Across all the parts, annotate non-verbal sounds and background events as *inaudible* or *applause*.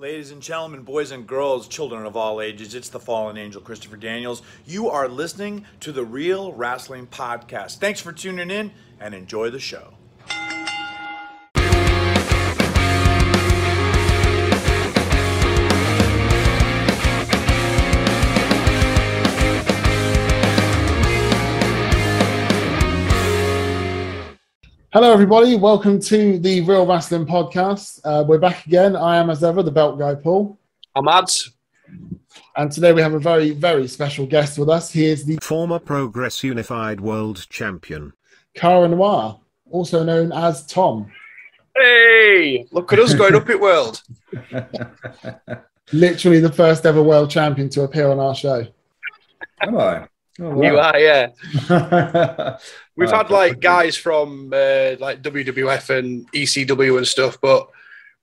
Ladies and gentlemen, boys and girls, children of all ages, it's the fallen angel Christopher Daniels. You are listening to the Real Rasslin Podcast. Thanks for tuning in and enjoy the show. Hello, everybody. Welcome to the Real Rasslin Podcast. Uh, we're back again. I am, as ever, the belt guy, Paul. I'm Adz. And today we have a very, very special guest with us. He is the former Progress Unified World Champion, Cara Noir, also known as Tom. Hey, look at us going up it world. *laughs* Literally the first ever world champion to appear on our show. Am I? Oh, wow. You are, yeah. *laughs* We've had like guys from uh, like WWF and ECW and stuff, but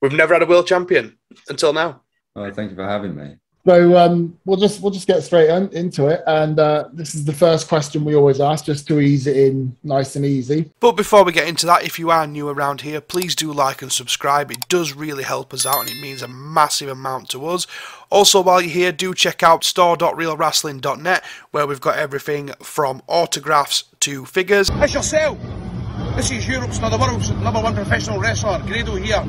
we've never had a world champion until now. Oh, thank you for having me. So um, we'll just we'll just get straight on, into it, and uh, this is the first question we always ask, just to ease it in nice and easy. But before we get into that, if you are new around here, please do like and subscribe. It does really help us out, and it means a massive amount to us. Also, while you're here, do check out store.realrasslin.net, where we've got everything from autographs to figures. It's yourself. This is Europe's, not the world's number one professional wrestler, Grado here.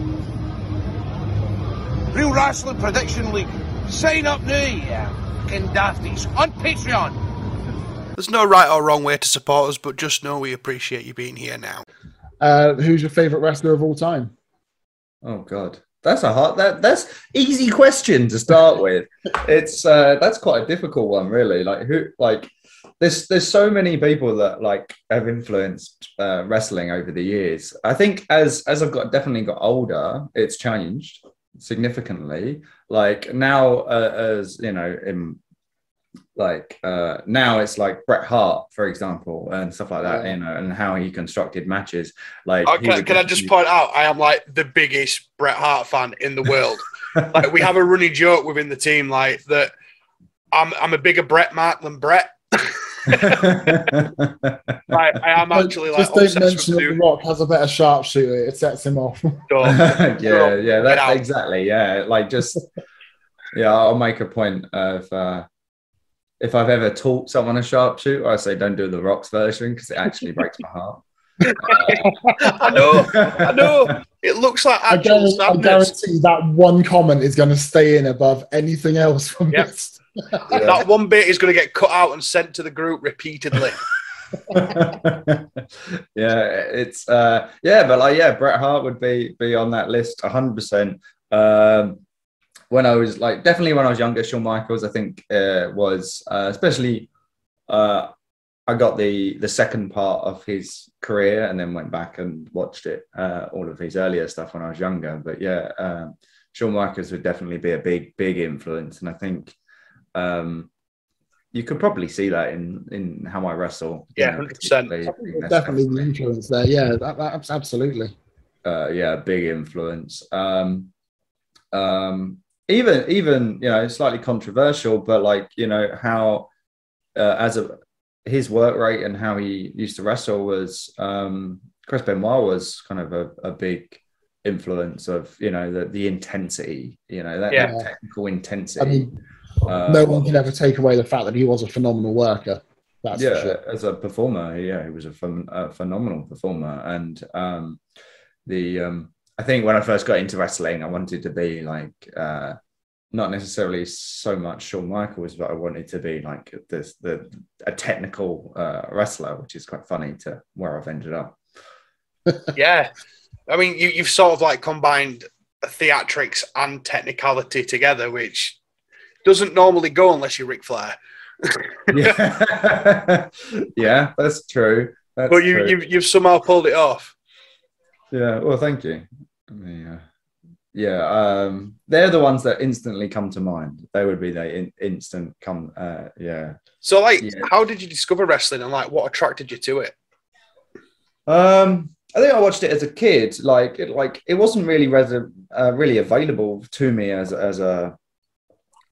Real Rasslin Prediction League. Sign up now, you fucking dafties, on Patreon. There's no right or wrong way to support us, but just know we appreciate you being here now. Uh, who's your favourite wrestler of all time? Oh God, that's a hard. That that's easy question to start with. it's uh, that's quite a difficult one, really. Like who, like there's there's so many people that like have influenced uh, wrestling over the years. I think as as I've got definitely got older, it's changed significantly. Like now, uh, as you know, in like uh, now it's like Bret Hart, for example, and stuff like that, yeah. you know, and how he constructed matches. Like, okay, can I just point out, I am like the biggest Bret Hart fan in the world. *laughs* like, we have a running joke within the team, like that. I'm I'm a bigger Bret Mark than Bret. *laughs* *laughs* I, I am actually like just don't mention that The Rock has a better sharpshooter. It sets him off. *laughs* yeah, yeah, that, exactly. Yeah, like just yeah, I'll make a point of uh, if I've ever taught someone a sharpshooter, I say don't do the Rock's version because it actually breaks my heart. Uh, *laughs* I know, I know. It looks like actual I guarantee, I guarantee that one comment is going to stay in above anything else from yep. this yeah. That one bit is going to get cut out and sent to the group repeatedly. *laughs* *laughs* yeah, it's uh, yeah, but like yeah, Bret Hart would be be on that list hundred um, percent. When I was like definitely when I was younger, Shawn Michaels I think uh, was uh, especially uh, I got the the second part of his career and then went back and watched it uh, all of his earlier stuff when I was younger. But yeah, um, Shawn Michaels would definitely be a big big influence, and I think um, you could probably see that in in how I wrestle. Yeah, hundred percent. Definitely the influence there. Yeah, that, that's absolutely. Uh, yeah, big influence. Um, um, even even you know slightly controversial, but like you know how uh, as a his work rate and how he used to wrestle was um, Chris Benoit was kind of a, a big influence of you know the the intensity, you know that, yeah. that technical intensity. I mean, uh, no one can ever take away the fact that he was a phenomenal worker. That's yeah, sure. as a performer, yeah, he was a, ph- a phenomenal performer. And um, the um, I think when I first got into wrestling, I wanted to be like uh, not necessarily so much Shawn Michaels, but I wanted to be like this the a technical uh, wrestler, which is quite funny to where I've ended up. *laughs* yeah, I mean, you, you've sort of like combined theatrics and technicality together, which doesn't normally go unless you're Ric Flair. yeah. *laughs* yeah, that's true. That's but you, you've, you've somehow pulled it off. Yeah, well, thank you. Yeah, yeah. Um, they're the ones that instantly come to mind. They would be the in, instant come. Uh, yeah. So, like, yeah. how did you discover wrestling, and like, what attracted you to it? Um, I think I watched it as a kid. Like, it, like it wasn't really res- uh, really available to me as as a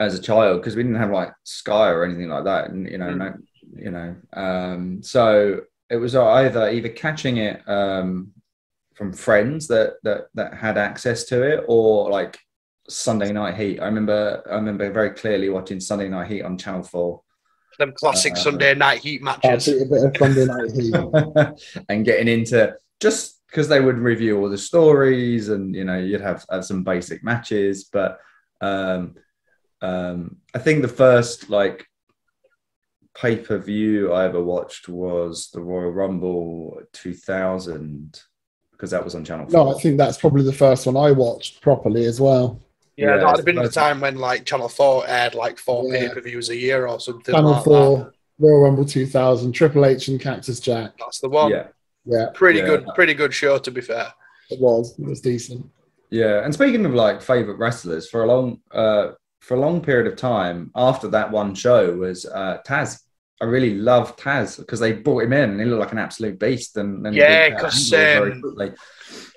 as a child because we didn't have like Sky or anything like that, and you know, mm. no, you know, um, so it was either either catching it um, from friends that that that had access to it, or like Sunday Night Heat. I remember I remember very clearly watching Sunday Night Heat on Channel Four Them classic Uh, Sunday night heat matches. bit, a bit of Sunday night heat. *laughs* and getting into just because they would review all the stories and you know you'd have, have some basic matches but um um i think the first like pay-per-view i ever watched was the royal rumble 2000 because that was on channel 4 No, I think that's probably the first one I watched properly as well. Yeah, Yeah, that'd have been the time when like Channel 4 aired like four Yeah. pay per views a year or something. Channel like Four, That. Royal Rumble 2000, Triple H and Cactus Jack. That's the one. yeah Yeah, Pretty Yeah. good, pretty good show to be fair. it was. It was decent. Yeah, and speaking of like favorite wrestlers, for a long uh, for a long period of time after that one show was uh, Taz. I really loved Taz because they brought him in and he looked like an absolute beast. And, and Yeah, beat Kurt 'cause, Angle very um.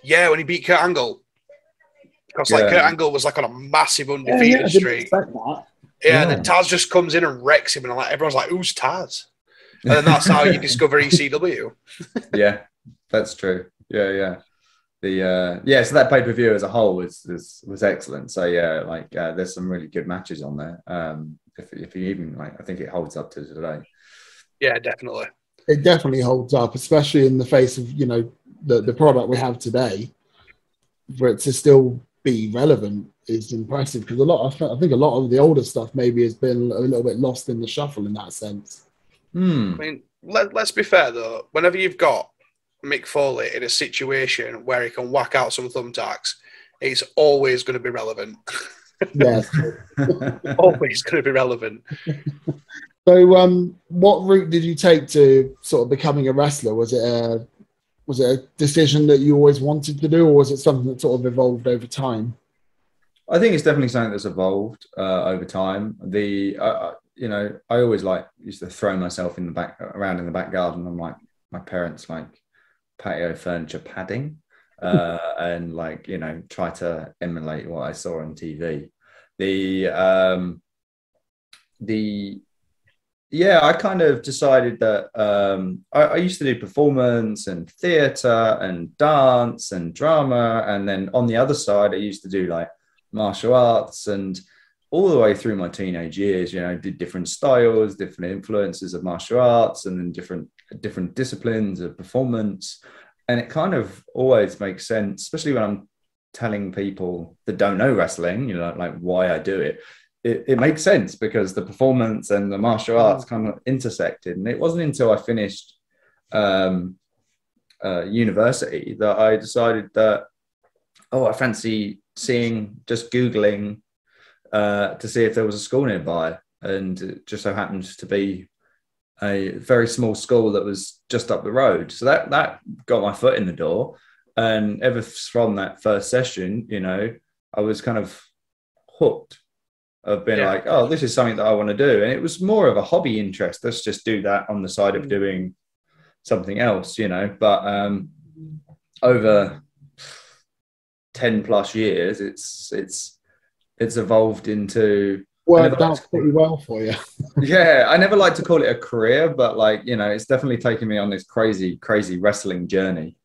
Yeah, when he beat Kurt Angle. Because like Yeah. Kurt Angle was like on a massive undefeated yeah, I didn't streak. expect that. Yeah, and then Taz just comes in and wrecks him, and like everyone's like, "Who's Taz?" And then that's how you *laughs* discover ECW. yeah, that's true. Yeah, yeah. The uh, yeah, so that pay per view as a whole was, was was excellent. So yeah, like uh, there's some really good matches on there. Um, if if you even like, I think it holds up to today. Yeah, definitely. It definitely holds up, especially in the face of you know the the product we have today. For it to still be relevant is impressive because a lot. I I think a lot of the older stuff maybe has been a little bit lost in the shuffle in that sense. Hmm. I mean, let, let's be fair though. Whenever you've got Mick Foley in a situation where he can whack out some thumbtacks, it's always going to be relevant. *laughs* Yeah. *laughs* always going to be relevant. So, um, what route did you take to sort of becoming a wrestler? Was it a was it a decision that you always wanted to do, or was it something that sort of evolved over time? I think it's definitely something that's evolved uh, over time. The uh, you know I always like used to throw myself in the back around in the back garden on like my parents like patio furniture padding uh, *laughs* and like you know try to emulate what I saw on TV. The um, the yeah, I kind of decided that um, I, I used to do performance and theatre and dance and drama, and then on the other side, I used to do like martial arts and all the way through my teenage years you know did different styles different influences of martial arts and then different different disciplines of performance. And it kind of always makes sense especially when i'm telling people that don't know wrestling you know like why i do it it, it makes sense because the performance and the martial arts kind of intersected. And it wasn't until i finished um, uh, university that i decided that oh i fancy seeing just googling uh, to see if there was a school nearby. And it just so happened to be a very small school that was just up the road. So that that got my foot in the door. And ever from that first session you know i was kind of hooked of being Yeah. like oh this is something that i want to do. And it was more of a hobby interest. Let's just do that on the side of doing something else you know. But um over 10 plus years it's it's it's evolved into Worked never- out pretty well for you. *laughs* yeah i never like to call it a career but like you know it's definitely taken me on this crazy crazy wrestling journey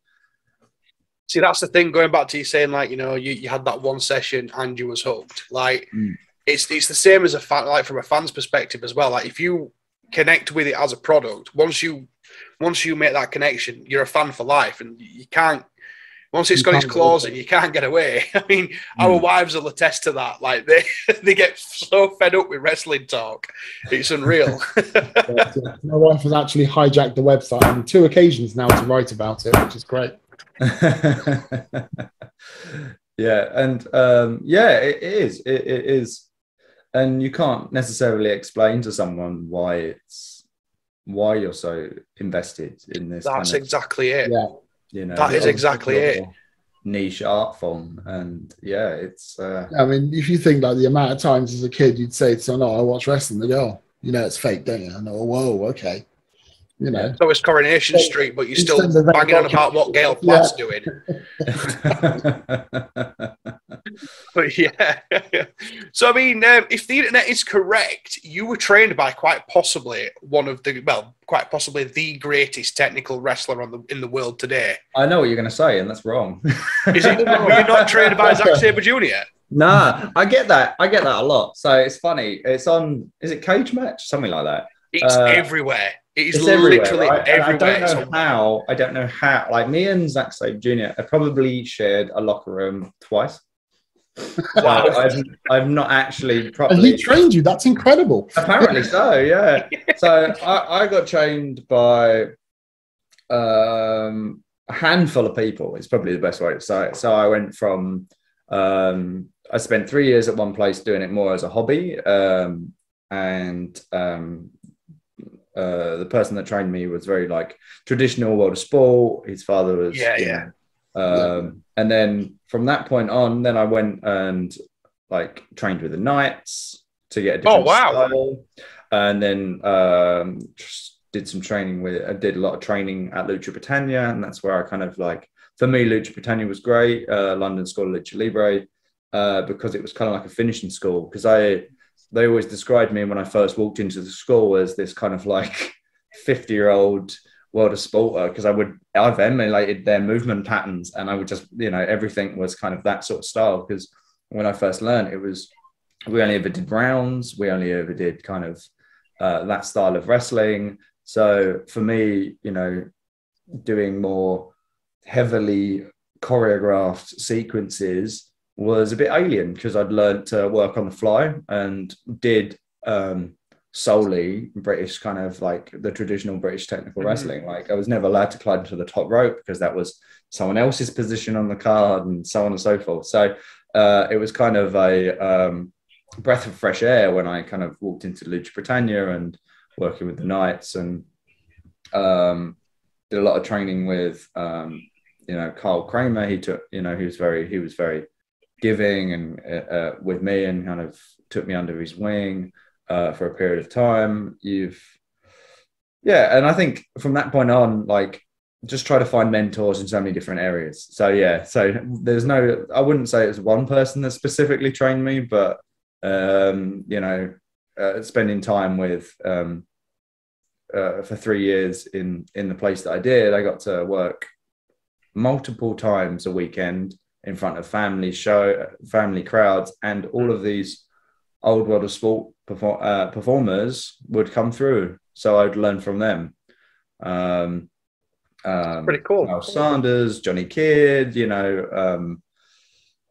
See, that's the thing. Going back to you saying, like, you know, you, you had that one session and you was hooked. Like, Mm. it's it's the same as a fan, like from a fan's perspective as well. Like, if you connect with it as a product, once you once you make that connection, you're a fan for life, and you can't. Once it's You got its claws get in, you can't get away. *laughs* I mean, our Mm. wives will attest to that. Like they *laughs* they get so fed up with wrestling talk, it's unreal. But, my wife has actually hijacked the website on two occasions now to write about it, which is great. *laughs* yeah and um yeah it, it is it, it is and you can't necessarily explain to someone why it's why you're so invested in this That's kind of, exactly it. Yeah. You know that is exactly it. niche art form and yeah it's uh I mean, if you think like the amount of times as a kid you'd say to someone, "Oh, I watch wrestling," they go, oh, "You know, it's fake, don't you?" And oh, whoa, okay, you know. So it's Coronation Yeah. Street, but you're still of banging on about what Gail Yeah. Platt's *laughs* doing. But yeah. so I mean, um, if the internet is correct, you were trained by quite possibly one of the well, quite possibly the greatest technical wrestler on the in the world today. i know what you're going to say and that's wrong *laughs* Is it? *laughs* were you not trained by Zack Sabre Jr.? Nah, I get that. I get that a lot. So it's funny. It's on. Is it Cagematch? Something like that. It's Uh, everywhere. It is It's everywhere, literally right? Everywhere. I don't know how. I don't know how. Like me and Zack Sabre Jr. have probably shared a locker room twice. *laughs* Wow. So I've, I've not actually And properly. he trained you. That's incredible. Apparently so, yeah. *laughs* So I, I got trained by um, a handful of people. It's probably the best way to say it. So I went from um, I spent three years at one place doing it more as a hobby, um, and um, uh, the person that trained me was very like traditional world of sport. His father was Yeah, yeah. um, and then from that point on, then I went and like trained with the Knights to get a different Oh, wow. style, and then um, just did some training with. I did a lot of training at Lucha Britannia, and that's where I kind of like for me, Lucha Britannia was great. Uh, London School of Lucha Libre uh, because it was kind of like a finishing school. Because I, they always described me when I first walked into the school as this kind of like *laughs* fifty-year-old world of sporter because I would I've emulated their movement patterns and I would just you know everything was kind of that sort of style. Because when I first learned it was we only ever did rounds we only ever did kind of uh, that style of wrestling. So for me you know doing more heavily choreographed sequences was a bit alien because I'd learned to work on the fly and did um, solely British kind of like the traditional British technical Mhm. wrestling. Like I was never allowed to climb to the top rope because that was someone else's position on the card and so on and so forth. So uh, it was kind of a um, breath of fresh air when I kind of walked into Lucha Britannia and working with the Knights and um, did a lot of training with um, you know Carl Kramer. He took you know he was very he was very giving and uh, uh, with me and kind of took me under his wing uh, for a period of time. You've yeah, and I think from that point on, like just try to find mentors in so many different areas. So yeah, so there's no I wouldn't say it was one person that specifically trained me, but um, you know, uh, spending time with um, uh, for three years in in the place that I did, I got to work multiple times a weekend in front of family show, family crowds, and all of these old world of sport perform, uh, performers would come through. So I'd learn from them. Um, um, Pretty cool. Al Sanders, Johnny Kidd, you know, um,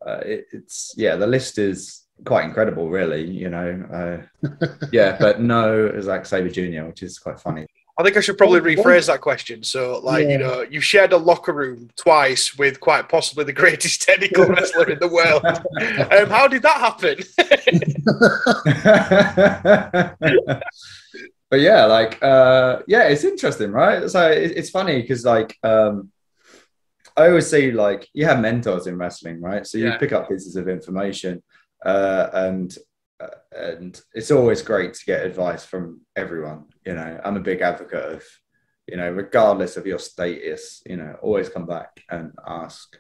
uh, it, it's yeah, the list is quite incredible, really. You know, uh, *laughs* yeah, but no Zack Sabre Jr., which is quite funny. I think I should probably Oh, rephrase that question. So, like, Yeah. you know, you've shared a locker room twice with quite possibly the greatest *laughs* technical wrestler in the world. *laughs* Um, how did that happen? *laughs* but yeah, like uh, yeah, it's interesting, right? So it, it's funny because like um, I always see like you have mentors in wrestling, right? So you Yeah. pick up pieces of information, uh, and and it's always great to get advice from everyone. You know, I'm a big advocate of you know, regardless of your status, you know, always come back and ask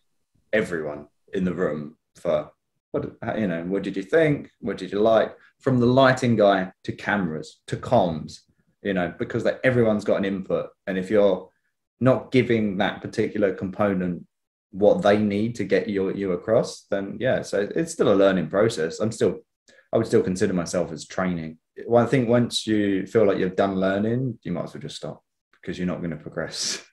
everyone in the room for what you know, what did you think? What did you like? From the lighting guy to cameras to comms, you know, because like, everyone's got an input. And if you're not giving that particular component what they need to get you you across, then yeah, so it's still a learning process. I'm still I would still consider myself as training. Well, I think once you feel like you've done learning, you might as well just stop because you're not going to progress.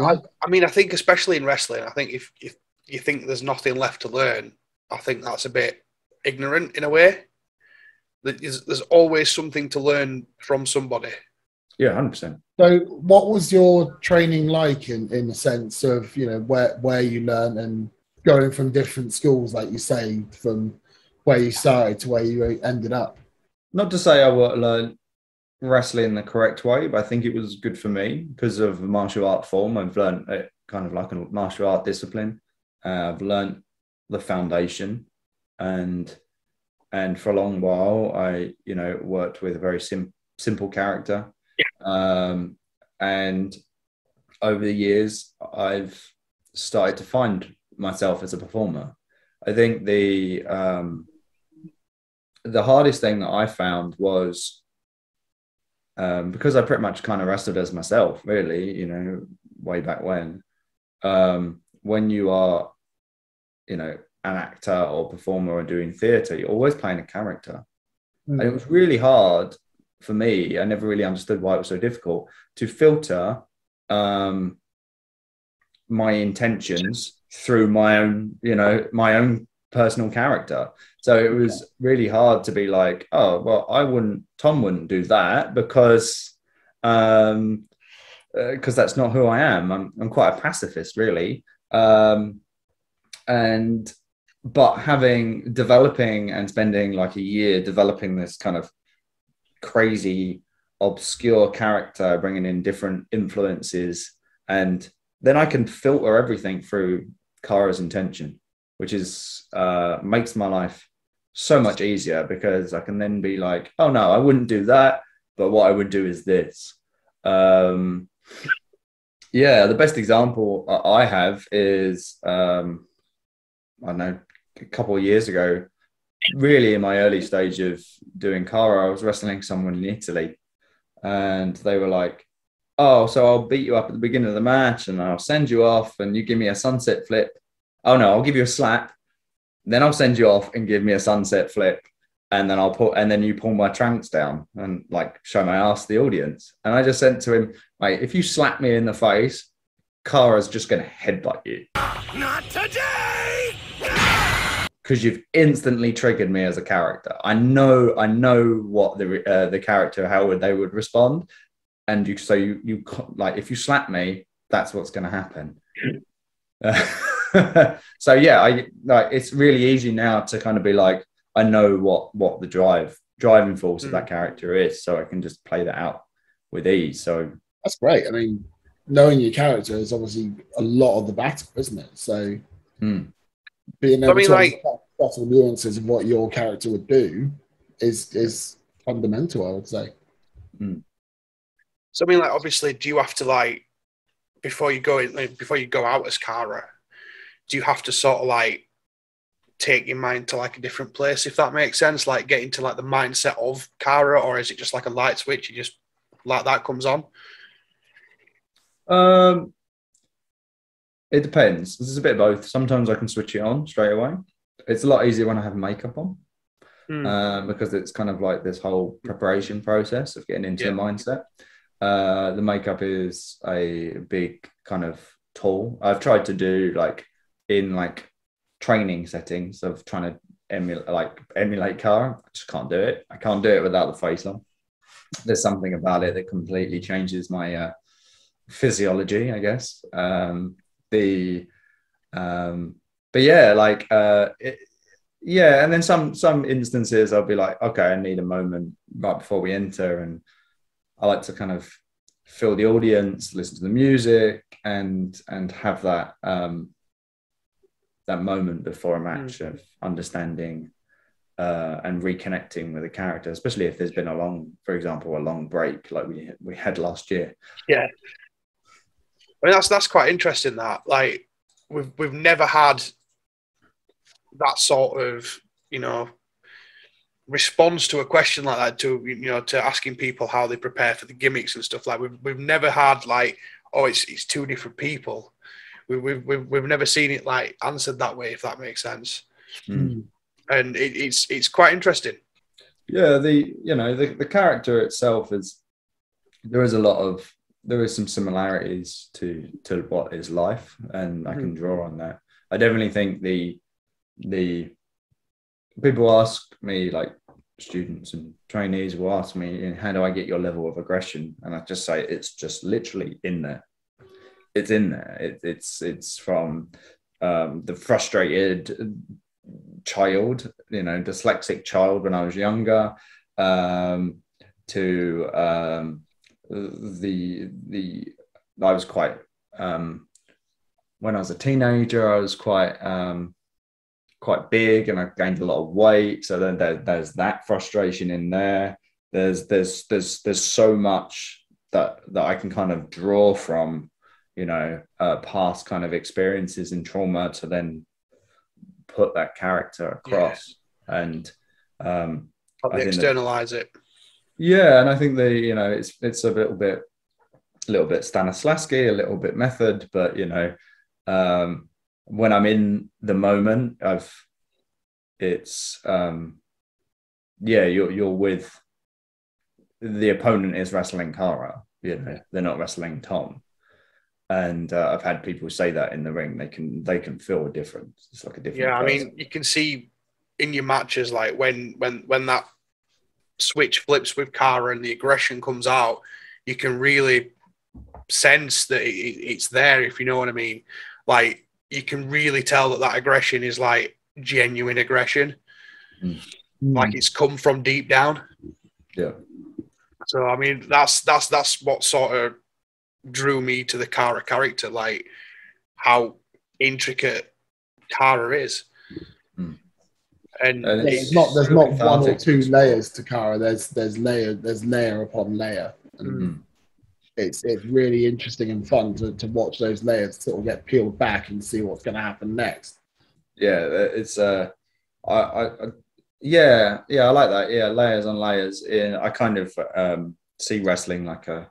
I, I mean, I think especially in wrestling, I think if, if you think there's nothing left to learn, I think that's a bit ignorant in a way. There's, there's always something to learn from somebody. Yeah, hundred percent. So, what was your training like in, in the sense of you know where where you learn and going from different schools, like you say, from where you started to where you ended up? Not to say I would learn wrestling the correct way, but I think it was good for me because of martial art form. I've learned it kind of like a martial art discipline. Uh, I've learned the foundation, and and for a long while, I you know worked with a very sim- simple character, um, and over the years, I've started to find myself as a performer. I think the um, the hardest thing that I found was um, because I pretty much kind of wrestled as myself, really, you know, way back when. Um, when you are, you know, an actor or performer or doing theatre, you're always playing a character. Mm. And it was really hard for me. I never really understood why it was so difficult to filter um, my intentions through my own, you know, my own personal character. So it was really hard to be like, oh, well, I wouldn't, Tom wouldn't do that because, um, because that's not who I am. I'm, I'm quite a pacifist, really. Um, and but having developing and spending like a year developing this kind of crazy obscure character bringing in different influences and then i can filter everything through Cara's intention which is uh, makes my life so much easier because i can then be like oh no i wouldn't do that but what i would do is this. Um, yeah the best example i have is um, i don't know a couple of years ago, really in my early stage of doing Cara, I was wrestling someone in Italy, and they were like, "Oh, so I'll beat you up at the beginning of the match, and I'll send you off, and you give me a sunset flip. Oh no, I'll give you a slap, then I'll send you off and give me a sunset flip." And then I'll put, and then you pull my trunks down and like show my ass to the audience. And I just said to him, "Mate, if you slap me in the face, Cara's just going to headbutt you." Not today! because you've instantly triggered me as a character. I know, I know what the uh, the character how would they would respond, and you so you you like if you slap me, that's what's going to happen. *laughs* so yeah, I like it's really easy now to kind of be like I know what what the drive driving force mm. of that character is, so I can just play that out with ease. So that's great. I mean, knowing your character is obviously a lot of the battle, isn't it? So. Mm being able I mean, to like, subtle nuances of what your character would do is is fundamental, I would say. Mm. So I mean, like, obviously, do you have to like before you go in, like, before you go out as Cara, do you have to sort of like take your mind to like a different place, if that makes sense? Like get into like the mindset of Cara, or is it just like a light switch? You just like that comes on. Um, it depends. This is a bit of both. Sometimes I can switch it on straight away. It's a lot easier when I have makeup on mm. um, because it's kind of like this whole preparation process of getting into yeah. the mindset. Uh, the makeup is a big kind of tool. I've tried to do like in like training settings of trying to emulate like emulate car. I just can't do it. I can't do it without the face on. There's something about it that completely changes my uh, physiology, I guess. Um, the um but yeah like uh it, yeah and then some some instances i'll be like okay i need a moment right before we enter and i like to kind of fill the audience listen to the music and and have that um that moment before a match mm. of understanding uh, and reconnecting with a character, especially if there's been a long, for example, a long break like we we had last year. Yeah, I mean, that's that's quite interesting. That like we've we've never had that sort of you know response to a question like that to you know to asking people how they prepare for the gimmicks and stuff like we've we've never had like oh it's it's two different people we, we've, we've, we've never seen it like answered that way if that makes sense mm. and it, it's it's quite interesting yeah the you know the, the character itself is there is a lot of there is some similarities to to what is life, and I can mm-hmm. draw on that. I definitely think the the people ask me like students and trainees will ask me how do i get your level of aggression? And i just say it's just literally in there. It's in there. It, it's it's from um, the frustrated child you know dyslexic child when i was younger um, to um, the the I was quite um, when I was a teenager, I was quite um, quite big and I gained a lot of weight. So then there, there's that frustration in there. There's there's there's there's so much that that I can kind of draw from, you know, uh, past kind of experiences and trauma to then put that character across yeah. and um, externalize it. Yeah, and I think the you know it's it's a little bit a little bit Stanislavski, a little bit method, but you know, um, when I'm in the moment, I've it's um yeah, you're you're with the opponent is wrestling Cara, you know, they're not wrestling Tom. And uh, I've had people say that in the ring. They can they can feel a difference. It's like a different. Yeah, I mean, you can see in your matches like when when when that switch flips with Cara and the aggression comes out, you can really sense that it, it's there. If you know what I mean, like you can really tell that that aggression is like genuine aggression, Mm. like it's come from deep down. yeah, So I mean, that's that's that's what sort of drew me to the Cara character, like how intricate Cara is. Hmm. And And there's not there's not one or two layers to Cara. There's there's layer there's layer upon layer. And Mm. It's it's really interesting and fun to, to watch those layers sort of get peeled back and see what's going to happen next. yeah, it's uh, I, I, I yeah, yeah, I like that. Yeah, layers on layers. In I kind of um see wrestling like a.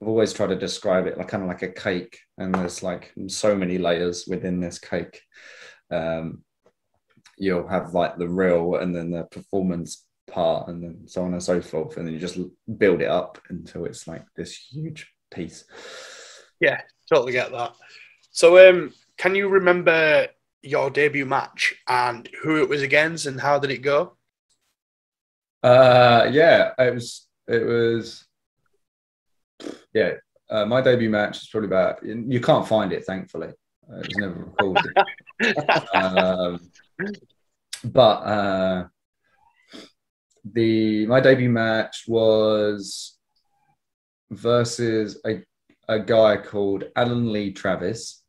I've always tried to describe it like kind of like a cake, and there's like so many layers within this cake. Um, you'll have like the real, and then the performance part, and then so on and so forth, and then you just build it up until it's like this huge piece. yeah, totally get that. So, um, can you remember your debut match and who it was against and how did it go? Uh, yeah, it was. It was. Yeah, uh, my debut match is probably about. You can't find it, thankfully. It was never recorded. *laughs* um, but uh, the my debut match was versus a a guy called Alan Lee Travis,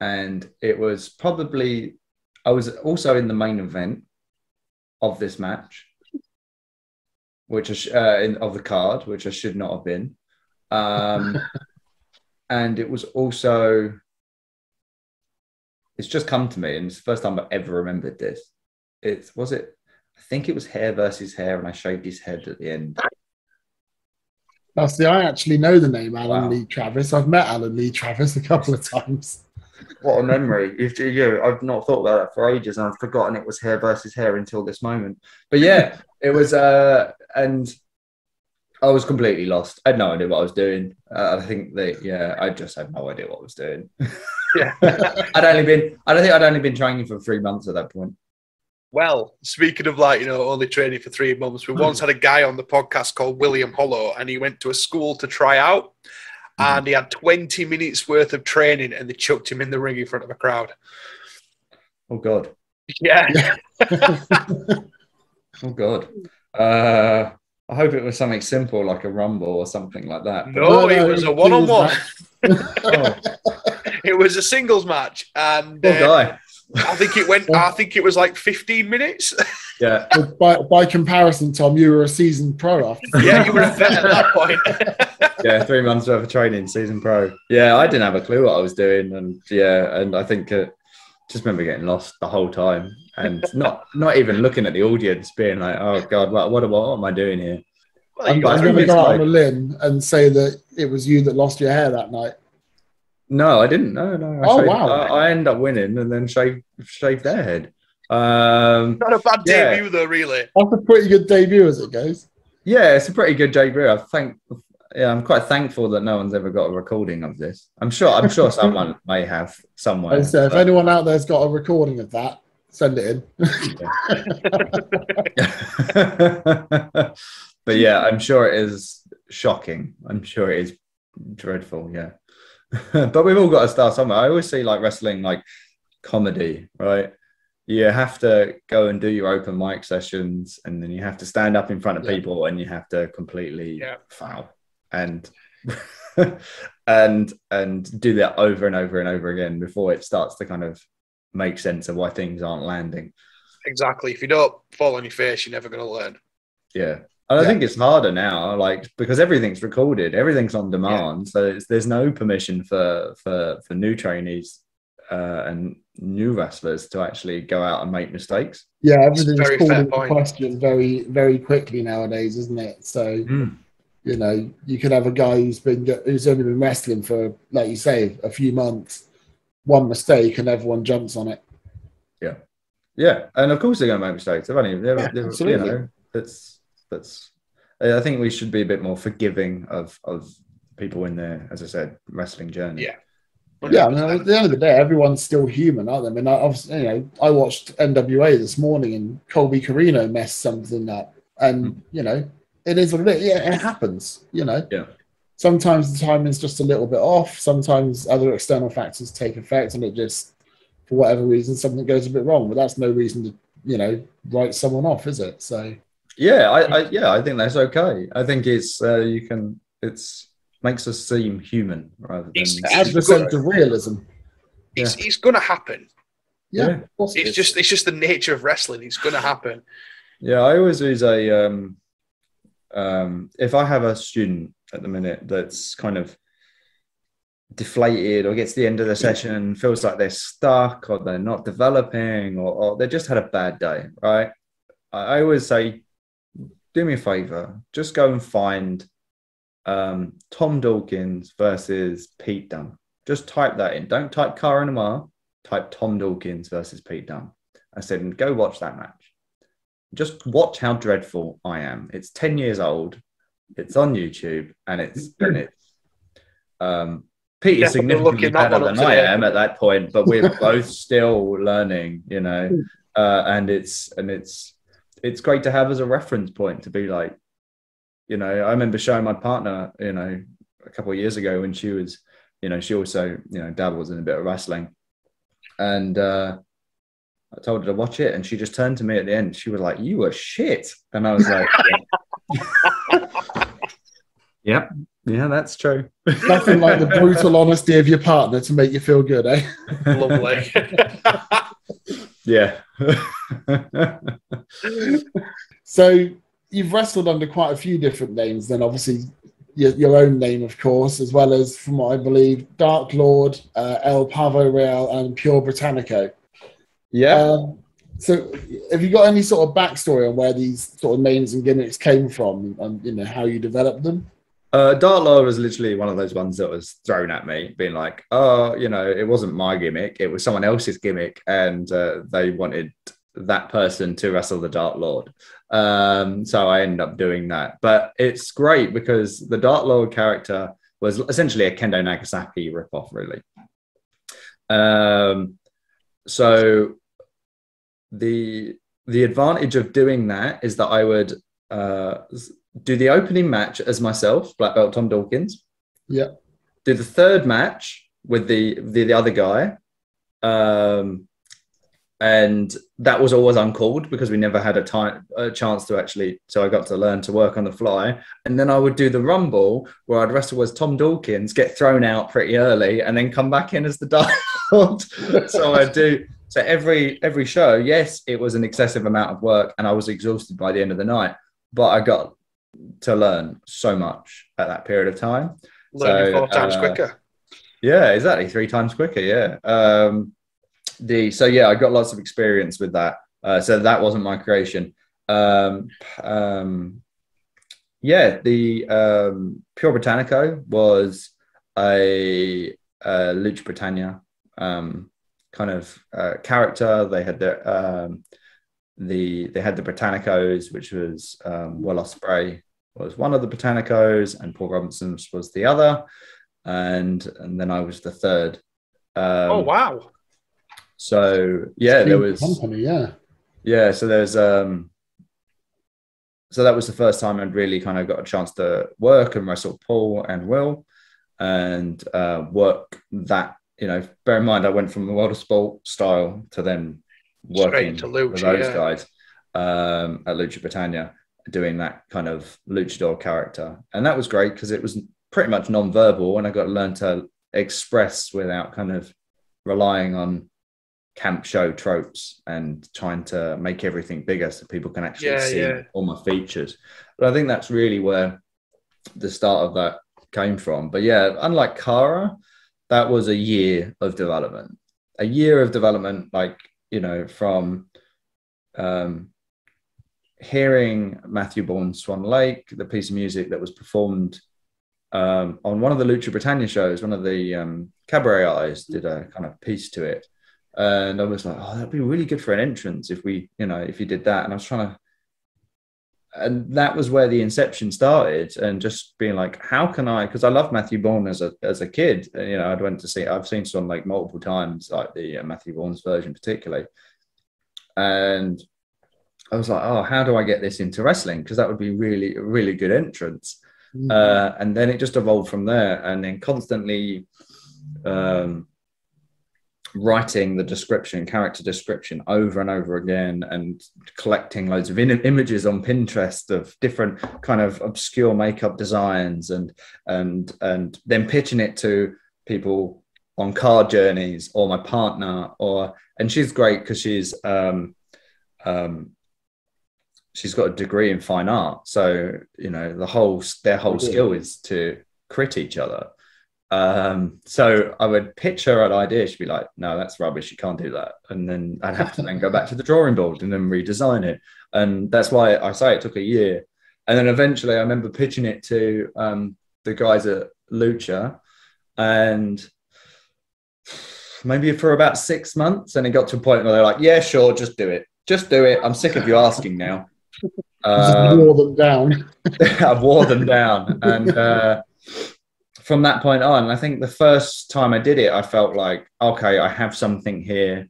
and it was probably I was also in the main event of this match which I uh, in, of the card, which I should not have been. Um, *laughs* and it was also, it's just come to me, and it's the first time I've ever remembered this. It was it, I think it was hair versus hair, and I shaved his head at the end. See, I actually know the name Alan Wow. Lee Travis. I've met Alan Lee Travis a couple of times. What a memory! If you, I've not thought about that for ages, and I've forgotten it was hair versus hair until this moment. But yeah, *laughs* it was, uh, and I was completely lost. I had no idea what I was doing. Uh, I think that, yeah, I just had no idea what I was doing. Yeah. *laughs* I'd only been, I don't think I'd only been training for three months at that point. Well, speaking of like, you know, only training for three months, we once had a guy on the podcast called William Hollow, and he went to a school to try out, and he had 20 minutes worth of training, and they chucked him in the ring in front of a crowd. Oh God, Yeah. *laughs* oh God. Uh, I hope it was something simple like a rumble or something like that. No, it was a one on one. It was a singles match, and poor uh, guy. I think it went. I think it was like 15 minutes. Yeah, *laughs* But by, by comparison, Tom, you were a seasoned pro after yeah, you were a vet at that point. *laughs* yeah, three months worth of training, season pro. Yeah, I didn't have a clue what I was doing, and yeah, and I think uh, just remember getting lost the whole time, and not not even looking at the audience, being like, "Oh God, what what, what am I doing here?" Well, I'm, I'm going to go out like- on a limb and say that it was you that lost your hair that night. No, I didn't. No, no. I Oh, shaved- wow. I, I ended up winning, and then shave shave their head. Um, not a bad Yeah. debut though, really. That's a pretty good debut as it goes. yeah, it's a pretty good debut. I think. Yeah, I'm quite thankful that no one's ever got a recording of this. I'm sure. I'm sure someone *laughs* may have somewhere. And so if anyone out there's got a recording of that, send it in. *laughs* but yeah, I'm sure it is shocking. I'm sure it is dreadful. Yeah, *laughs* but we've all got to start somewhere. I always see like wrestling, like comedy, right? You have to go and do your open mic sessions, and then you have to stand up in front of Yeah. people, and you have to completely Yeah. foul and *laughs* and and do that over and over and over again before it starts to kind of make sense of why things aren't landing. Exactly. If you don't fall on your face, you're never going to learn. Yeah. And I Yeah. think it's harder now, like because everything's recorded, everything's on demand. So it's, there's no permission for for for new trainees uh, and new wrestlers to actually go out and make mistakes. Yeah, everything's very called fair into point. question very, very quickly nowadays, isn't it? So Mm. you know, you could have a guy who's been who's only been wrestling for, like you say, a few months, one mistake and everyone jumps on it. Yeah, yeah, and of course they're going to make mistakes. They've only, they're, Yeah, they're- you absolutely. know, that's that's. I think we should be a bit more forgiving of of people in their, as I said, wrestling journey. Yeah. Yeah, I mean, at the end of the day, everyone's still human, aren't they? I mean, I, obviously, you know, I watched NWA this morning and Colby Corino messed something up, and hmm. you know, it is what it is. Yeah, it happens. You know. Yeah. Sometimes the timing's just a little bit off. Sometimes other external factors take effect, and it just, for whatever reason, something goes a bit wrong. But that's no reason to, you know, write someone off, is it? So yeah, I, I yeah, I think that's okay. I think it's uh, you can it's makes us seem human rather than It's- it adds a sense of realism. It's, it's going to happen. Yeah, Yeah. of course it It's just it's just the nature of wrestling. It's going to happen. Yeah, I always use a um, um, if I have a student at the minute that's kind of deflated or gets to the end of the session and feels like they're stuck or they're not developing or, or they just had a bad day, right? I, I always say, do me a favor, just go and find um, Tom Dawkins versus Pete Dunne. Just type that in. Don't type Cara type Tom Dawkins versus Pete Dunne. I said, go watch that match just watch how dreadful I am. It's 10 years old, it's on YouTube, and it's *clears throat* and it's um Pete is significantly better than I today. am at that point, but we're *laughs* both still learning, you know. Uh, and it's and it's it's great to have as a reference point to be like, you know, I remember showing my partner, you know, a couple of years ago when she was, you know, she also, you know, dabbles in a bit of wrestling. And uh I told her to watch it, and she just turned to me at the end. She was like, "You were shit," and I was like, *laughs* "Yep, yeah, that's true." Nothing like the brutal honesty of your partner to make you feel good, eh? *laughs* Lovely. *laughs* yeah, *laughs* So you've wrestled under quite a few different names, then obviously your, your own name, of course, as well as, from what I believe, Dark Lord, uh, El Pavo Real, and Pure Britannico. yeah. Um, so have you got any sort of backstory on where these sort of names and gimmicks came from and you know how you developed them? Uh, Dark Lord was literally one of those ones that was thrown at me, being like, "Oh, you know, it wasn't my gimmick; it was someone else's gimmick, and uh, they wanted that person to wrestle the Dark Lord." Um, so I ended up doing that. But it's great because the Dark Lord character was essentially a Kendo Nagasaki ripoff, really. Um, so the the advantage of doing that is that I would uh, do the opening match as myself, Black Belt Tom Dawkins. Yeah. Do the third match with the the, the other guy. Um, and that was always uncalled because we never had a time a chance to actually so I got to learn to work on the fly. And then I would do the rumble where I'd wrestle as Tom Dawkins, get thrown out pretty early, and then come back in as the *laughs* Dark so I do so every every show, yes, it was an excessive amount of work and I was exhausted by the end of the night, but I got to learn so much at that period of time. Learning So, four times uh, quicker. Yeah, exactly. Three times quicker. Yeah. Um, the so yeah, I got lots of experience with that. Uh, so that wasn't my creation. Um, um, yeah, the um, Pure Britannico was a, a Lucha Britannia um, kind of uh, character. They had their um, the they had the Britannicos, which was um, Will Ospreay was one of the Britannicos, and Paul Robinson was the other, and and then I was the third. Um, oh wow! So yeah, there was company, yeah. yeah, so there's um so that was the first time I'd really kind of got a chance to work and wrestle Paul and Will and uh, work that, you know, bear in mind I went from the world of sport style to then Straight working lucha, with those yeah. guys um, at Lucha Britannia, doing that kind of luchador character. And that was great because it was pretty much non-verbal and I got to learn to express without kind of relying on camp show tropes and trying to make everything bigger so people can actually Yeah, see yeah. all my features. But I think that's really where the start of that came from. But yeah, unlike Cara, that was a year of development. A year of development, like, you know, from um, hearing Matthew Bourne's Swan Lake, the piece of music that was performed um, on one of the Lucha Britannia shows, one of the um, cabaret artists did a kind of piece to it, and I was like, oh, that'd be really good for an entrance if we, you know, if you did that. And I was trying to, and that was where the inception started, and just being like, how can I? Because I love Matthew Bourne as a as a kid. You know, I'd went to see, I've seen some like multiple times, like the uh, Matthew Bourne's version particularly, and I was like, oh, how do I get this into wrestling? Because that would be really, really good entrance. Mm. Uh, and then it just evolved from there, and then constantly um, writing the description, character description over and over again, and collecting loads of in- images on Pinterest of different kind of obscure makeup designs, and and and then pitching it to people on car journeys or my partner or and she's great because she's um, um, she's got a degree in fine art so you know the whole their whole Yeah. skill is to crit each other um so i would pitch her an idea. She'd be like no that's rubbish. You can't do that. And then i'd have to then go back to the drawing board and then redesign it. And that's why i say it took a year. And then eventually i remember pitching it to um the guys at lucha. And maybe for about six months and it got to a point where they're like yeah sure just do it. Just do it. I'm sick of you asking now. *laughs* Um, wore them down. *laughs* I wore them down. And uh, from that point on, I think the first time I did it, I felt like, okay, I have something here.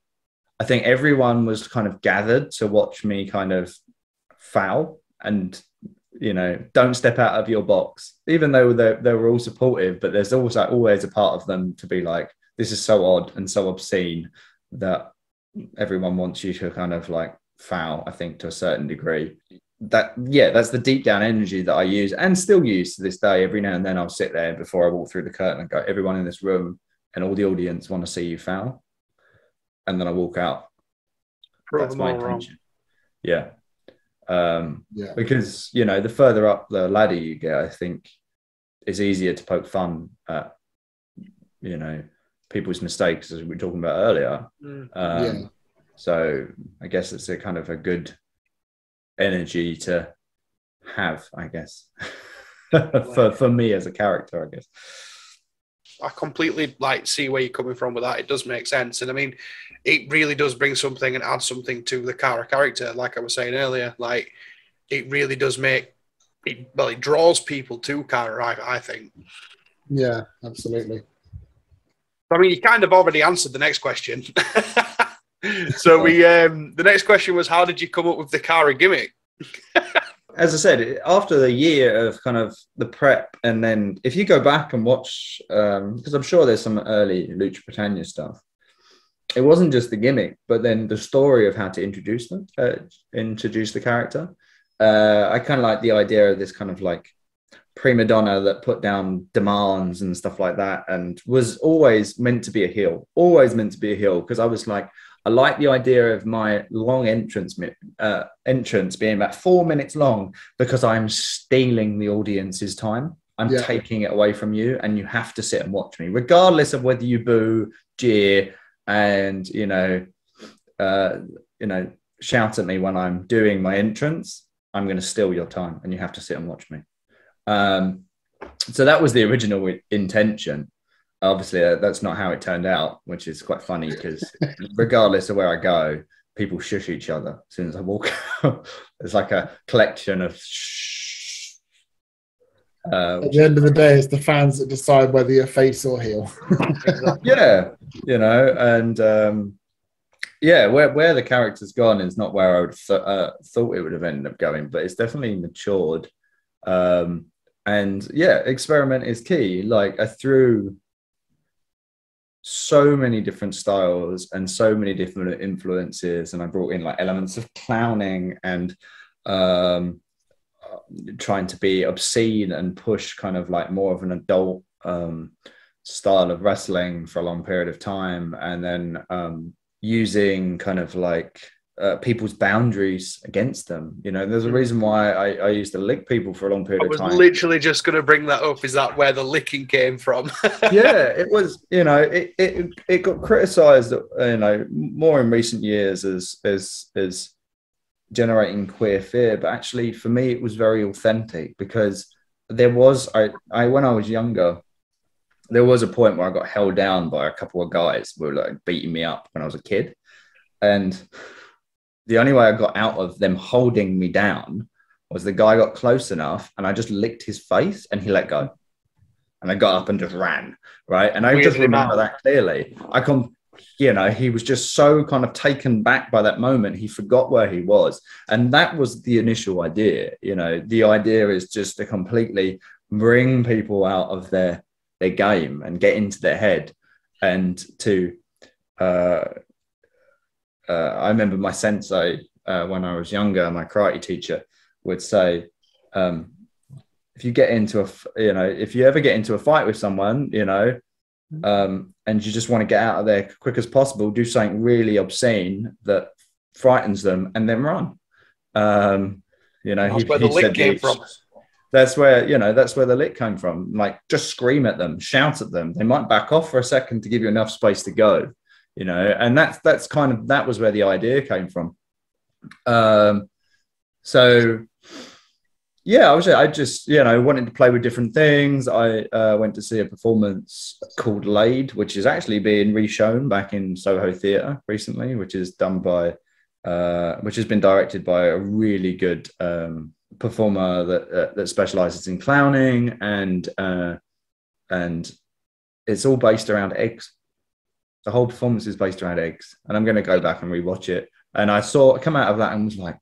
I think everyone was kind of gathered to watch me kind of foul and, you know, don't step out of your box, even though they, they were all supportive. But there's also always a part of them to be like, this is so odd and so obscene that everyone wants you to kind of like foul, I think, to a certain degree that yeah that's the deep down energy that i use and still use to this day every now and then i'll sit there before i walk through the curtain and go everyone in this room and all the audience want to see you foul and then i walk out Prove that's my all wrong. intention yeah um Yeah. because you know the further up the ladder you get i think it's easier to poke fun at you know people's mistakes as we were talking about earlier Mm. um, Yeah. So I guess it's a kind of a good energy to have, I guess, *laughs* for for me as a character, I guess. I completely like see where you're coming from with that. It does make sense, and I mean, it really does bring something and add something to the Cara character. Like I was saying earlier, like it really does make it. Well, it draws people to Cara. I, I think. Yeah, absolutely. I mean, you kind of already answered the next question. *laughs* *laughs* so we, um, the next question was, how did you come up with the Cara gimmick? *laughs* As I said, after the year of kind of the prep, and then if you go back and watch, because I'm sure there's some early Lucha Britannia stuff. It wasn't just the gimmick, but then the story of how to introduce them, uh, introduce the character. Uh, I kind of like the idea of this kind of like prima donna that put down demands and stuff like that and was always meant to be a heel always meant to be a heel because i was like i like the idea of my long entrance uh, entrance being about four minutes long because i'm stealing the audience's time i'm Yeah. taking it away from you and you have to sit and watch me regardless of whether you boo jeer and you know uh, you know shout at me when i'm doing my entrance i'm going to steal your time and you have to sit and watch me um, so that was the original intention. Obviously, uh, that's not how it turned out, which is quite funny because regardless of where I go, people shush each other as soon as I walk *laughs* out. It's like a collection of shh. Uh, At the end of the day, it's the fans that decide whether you're face or heel. *laughs* yeah, you know, and um, yeah, where where the character's gone is not where I would th- uh, thought it would have ended up going, but it's definitely matured. Um, and yeah, experiment is key. Like I threw so many different styles and so many different influences, and I brought in like elements of clowning and um, trying to be obscene and push kind of like more of an adult um, style of wrestling for a long period of time, and then um, using kind of like uh, people's boundaries against them. You know, there's a reason why I, I used to lick people for a long period of time. I was literally just going to bring that up. Is that where the licking came from? *laughs* yeah, it was. You know, it it, it got criticised. You know, more in recent years as as as generating queer fear, but actually for me it was very authentic because there was I, I when I was younger, there was a point where I got held down by a couple of guys who were like beating me up when I was a kid, and the only way I got out of them holding me down was the guy got close enough, and I just licked his face, and he let go, and I got up and just ran right, and I just remember that clearly. I can. You know, he was just so kind of taken back by that moment. He forgot where he was. And that was the initial idea. You know, the idea is just to completely bring people out of their their game and get into their head and to uh, uh, I remember my sensei uh, when I was younger, my karate teacher would say, um, if you get into a, you know, if you ever get into a fight with someone, you know, um, and you just want to get out of there quick as possible, do something really obscene that frightens them and then run. Um, you know, That's he- where the he lick came from. that's where you know that's where the lick came from like just scream at them shout at them they might back off for a second to give you enough space to go you know and that's that's kind of that was where the idea came from um so yeah i was i just you know wanted to play with different things i uh, went to see a performance called laid which is actually being reshown back in soho theatre recently which is done by uh, which has been directed by a really good um, performer that uh, that specializes in clowning and uh, and it's all based around eggs. The whole performance is based around eggs, and I'm going to go back and rewatch it. And I saw come out of that and was like,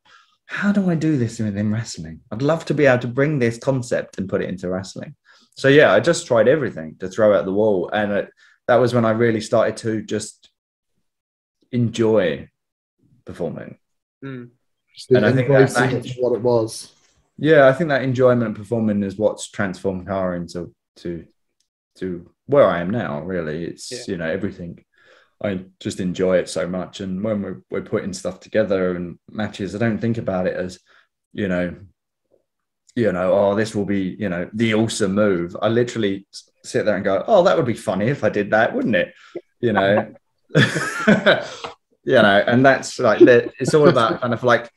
how do I do this within wrestling? I'd love to be able to bring this concept and put it into wrestling. So yeah, I just tried everything to throw at the wall, and it, that was when I really started to just enjoy performing. Mm. And I think that- that- what it was. Yeah, I think that enjoyment of performing is what's transformed Cara into to to where I am now. Really, it's Yeah. you know everything. I just enjoy it so much, and when we're we're putting stuff together and matches, I don't think about it as you know, you know, oh, this will be you know the awesome move. I literally sit there and go, oh, that would be funny if I did that, wouldn't it? You know, *laughs* *laughs* you know, and that's like it's all about kind of like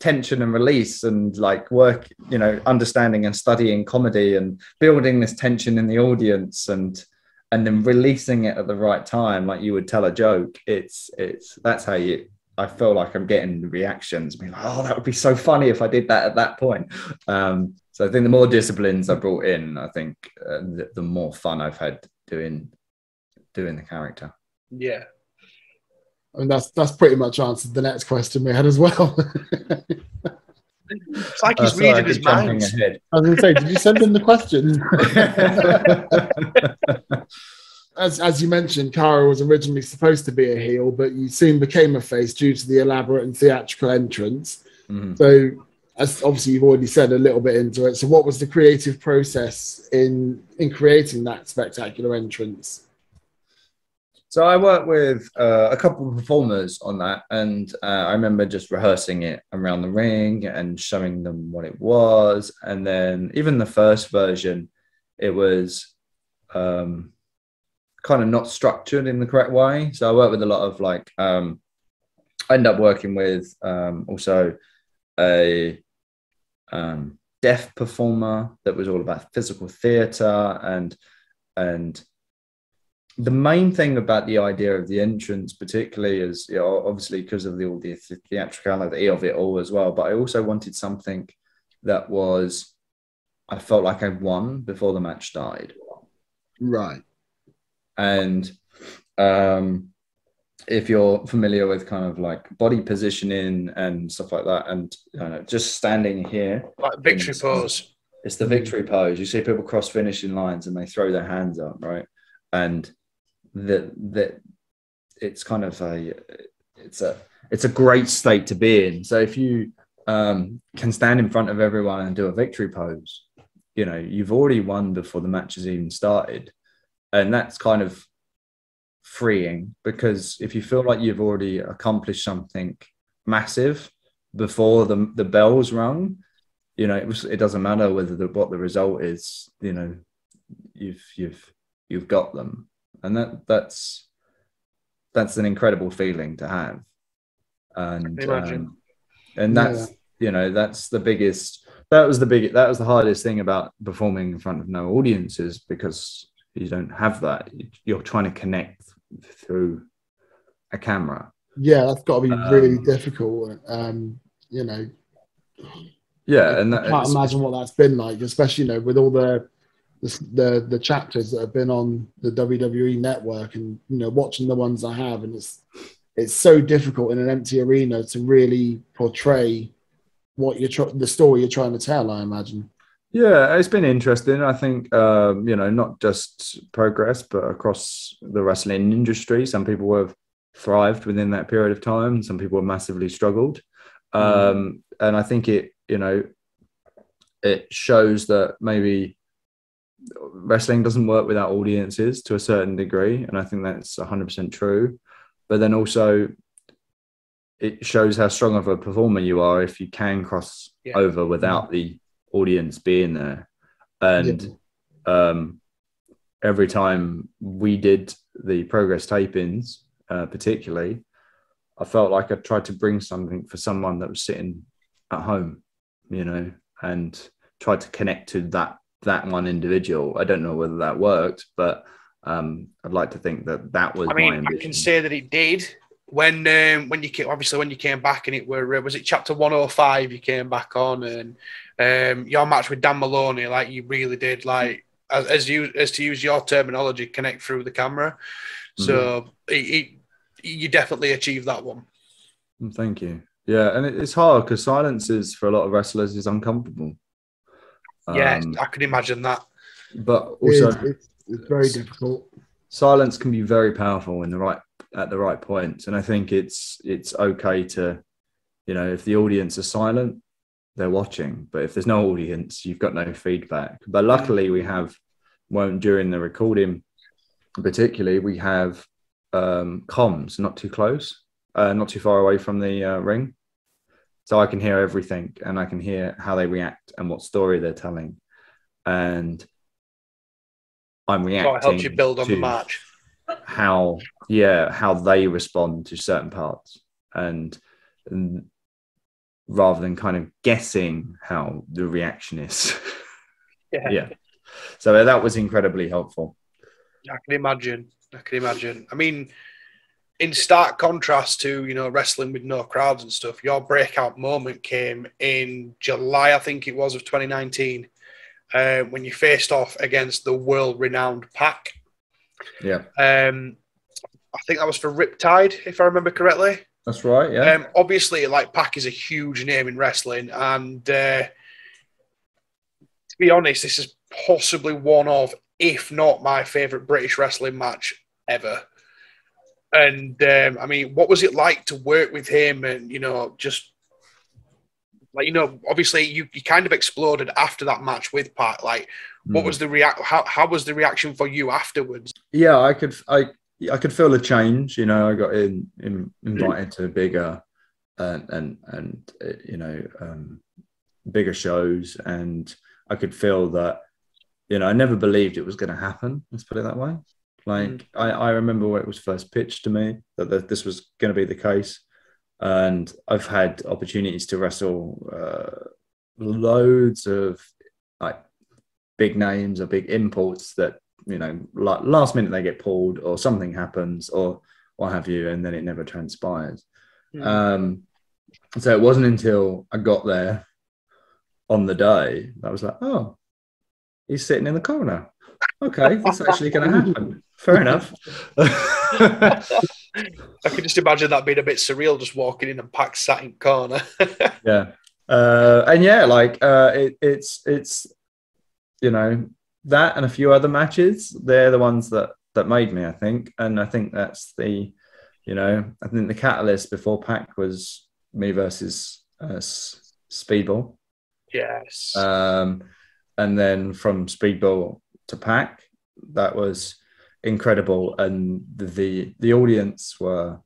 tension and release and like work you know understanding and studying comedy and building this tension in the audience and and then releasing it at the right time like you would tell a joke it's it's that's how you i feel like i'm getting the reactions being like oh that would be so funny if i did that at that point um so i think the more disciplines i brought in i think uh, the, the more fun i've had doing doing the character Yeah. I mean, that's that's pretty much answered the next question we had as well. *laughs* It's like Uh, he's sorry, reading his mind. ahead. I was going to say, did you send in the question? *laughs* as as you mentioned, Cara was originally supposed to be a heel, but you soon became a face due to the elaborate and theatrical entrance. Mhm. So, as obviously you've already said a little bit into it. So, what was the creative process in in creating that spectacular entrance? So I worked with uh, a couple of performers on that, and uh, I remember just rehearsing it around the ring and showing them what it was. And then even the first version, it was um, kind of not structured in the correct way. So I worked with a lot of like, um, I ended up working with um, also a um, deaf performer that was all about physical theatre and and the main thing about the idea of the entrance, particularly, is you know, obviously because of the all the theatricality of it all as well. But I also wanted something that was, I felt like I won before the match started, Right. and um, if you're familiar with kind of like body positioning and stuff like that, and you know, just standing here, Like victory pose. it's the victory pose. You see people cross finishing lines and they throw their hands up, right? And that that it's kind of a it's a it's a great state to be in. So if you um, can stand in front of everyone and do a victory pose, you know you've already won before the match has even started, and that's kind of freeing because if you feel like you've already accomplished something massive before the the bells rung, you know it, was, it doesn't matter whether the, what the result is. You know you've you've you've got them, and that that's that's an incredible feeling to have, and um, and that's you know that's the biggest that was the big that was the hardest thing about performing in front of no audiences because you don't have that. You're trying to connect through a camera. Yeah, that's got to be really Um, difficult. Um, you know, Yeah, and that, I can't imagine what that's been like, especially you know with all the the the, the chapters that have been on the WWE network, and you know watching the ones I have, and it's it's so difficult in an empty arena to really portray what you're tr- the story you're trying to tell. I imagine. Yeah, it's been interesting. I think um, you know, not just progress, but across the wrestling industry. Some people have thrived within that period of time. Some people have massively struggled, um, and I think it, you know, it shows that maybe wrestling doesn't work without audiences to a certain degree, and I think that's hundred percent true. But then also, it shows how strong of a performer you are if you can cross Yeah. over without the audience being there. And um, every time we did the progress tapings, uh, particularly, I felt like I tried to bring something for someone that was sitting at home, you know, and tried to connect to that that one individual. I don't know whether that worked, but um, I'd like to think that that was I mean, my I can say that it did when um, when you came, obviously when you came back and it were uh, was it chapter one hundred five you came back on and um, your match with Dan Moloney like you really did like as, as you as to use your terminology connect through the camera. So it, it, you definitely achieved that one. Mm, Thank you. Yeah, and it's hard because silence is for a lot of wrestlers is uncomfortable. Yeah, Um, I can imagine that. but It's, also it's, it's very difficult. silence can be very powerful in the right at the right points and i think it's it's okay to you know if the audience are silent they're watching but if there's no audience you've got no feedback but luckily we have won't during the recording particularly we have um comms not too close uh, not too far away from the uh, ring so i can hear everything and i can hear how they react and what story they're telling and i'm reacting helps you build on the match. how yeah how they respond to certain parts and, and rather than kind of guessing how the reaction is *laughs* Yeah. yeah so that was incredibly helpful I can imagine. I can imagine. I mean, in stark contrast to you know wrestling with no crowds and stuff, your breakout moment came in July, I think it was, of 2019, uh, when you faced off against the world-renowned Pac. yeah Um, I think that was for Riptide, if I remember correctly. that's right yeah Um, obviously, like Pac is a huge name in wrestling, and uh, to be honest, this is possibly one of, if not my favorite British wrestling match ever. And um, I mean, what was it like to work with him? And you know, just like you know, obviously you, you kind of exploded after that match with Pac. Like, what Mm. was the react? How, how was the reaction for you afterwards? yeah i could i i could feel the change you know i got in, in invited to bigger and and and uh, you know um bigger shows and i could feel that you know i never believed it was going to happen let's put it that way like I, I remember when it was first pitched to me that, this was going to be the case. And i've had opportunities to wrestle uh, loads of like big names or big imports that you know like last minute they get pulled or something happens or what have you and then it never transpires. Hmm. um so it wasn't until i got there on the day that i was like oh he's sitting in the corner. Okay that's actually going to happen *laughs* fair enough *laughs* I can just imagine that being a bit surreal, just walking in and Pac sat in corner. *laughs* yeah uh and yeah like uh it, it's it's you know that and a few other matches they're the ones that that made me i think and i think that's the you know i think the catalyst before Pac was me versus uh, speedball yes. um and then from speedball to Pac that was incredible and the the, the audience were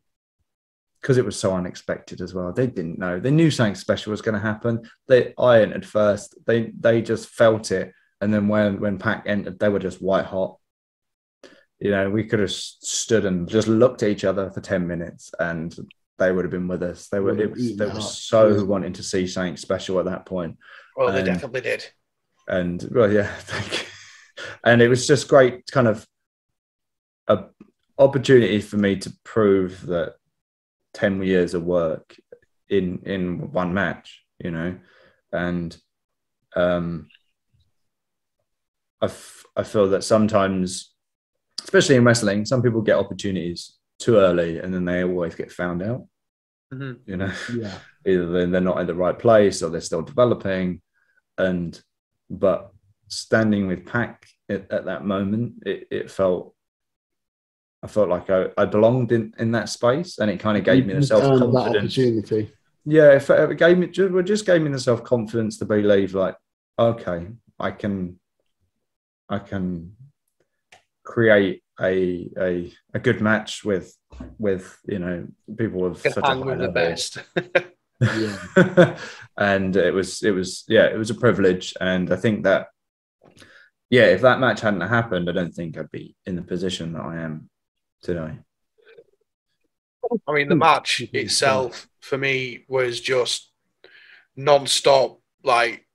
because it was so unexpected as well. They didn't know. They knew something special was going to happen. They I entered first. They they just felt it, and then when when Pac entered, they were just white hot. You know, we could have stood and just looked at each other for ten minutes, and they would have been with us. They were it was, they were so wanting to see something special at that point. Well, they definitely did. and well yeah *laughs* thank you and it was just great kind of a opportunity for me to prove that 10 years of work in in one match you know and um I, f- I feel that sometimes especially in wrestling some people get opportunities too early and then they always get found out Mhm. you know Yeah. *laughs* either they're not in the right place or they're still developing and but standing with Pac at, at that moment it, it felt i felt like I, I belonged in in that space and it kind of gave me the You earned that self-confidence opportunity. yeah it, it gave me just, it just gave me the self-confidence to believe like okay i can i can create a a, a good match with with you know people of such a high the level best. *laughs* Yeah. and it was it was yeah it was a privilege and i think that yeah if that match hadn't happened i don't think i'd be in the position that i am today I mean, the match itself for me was just non-stop, like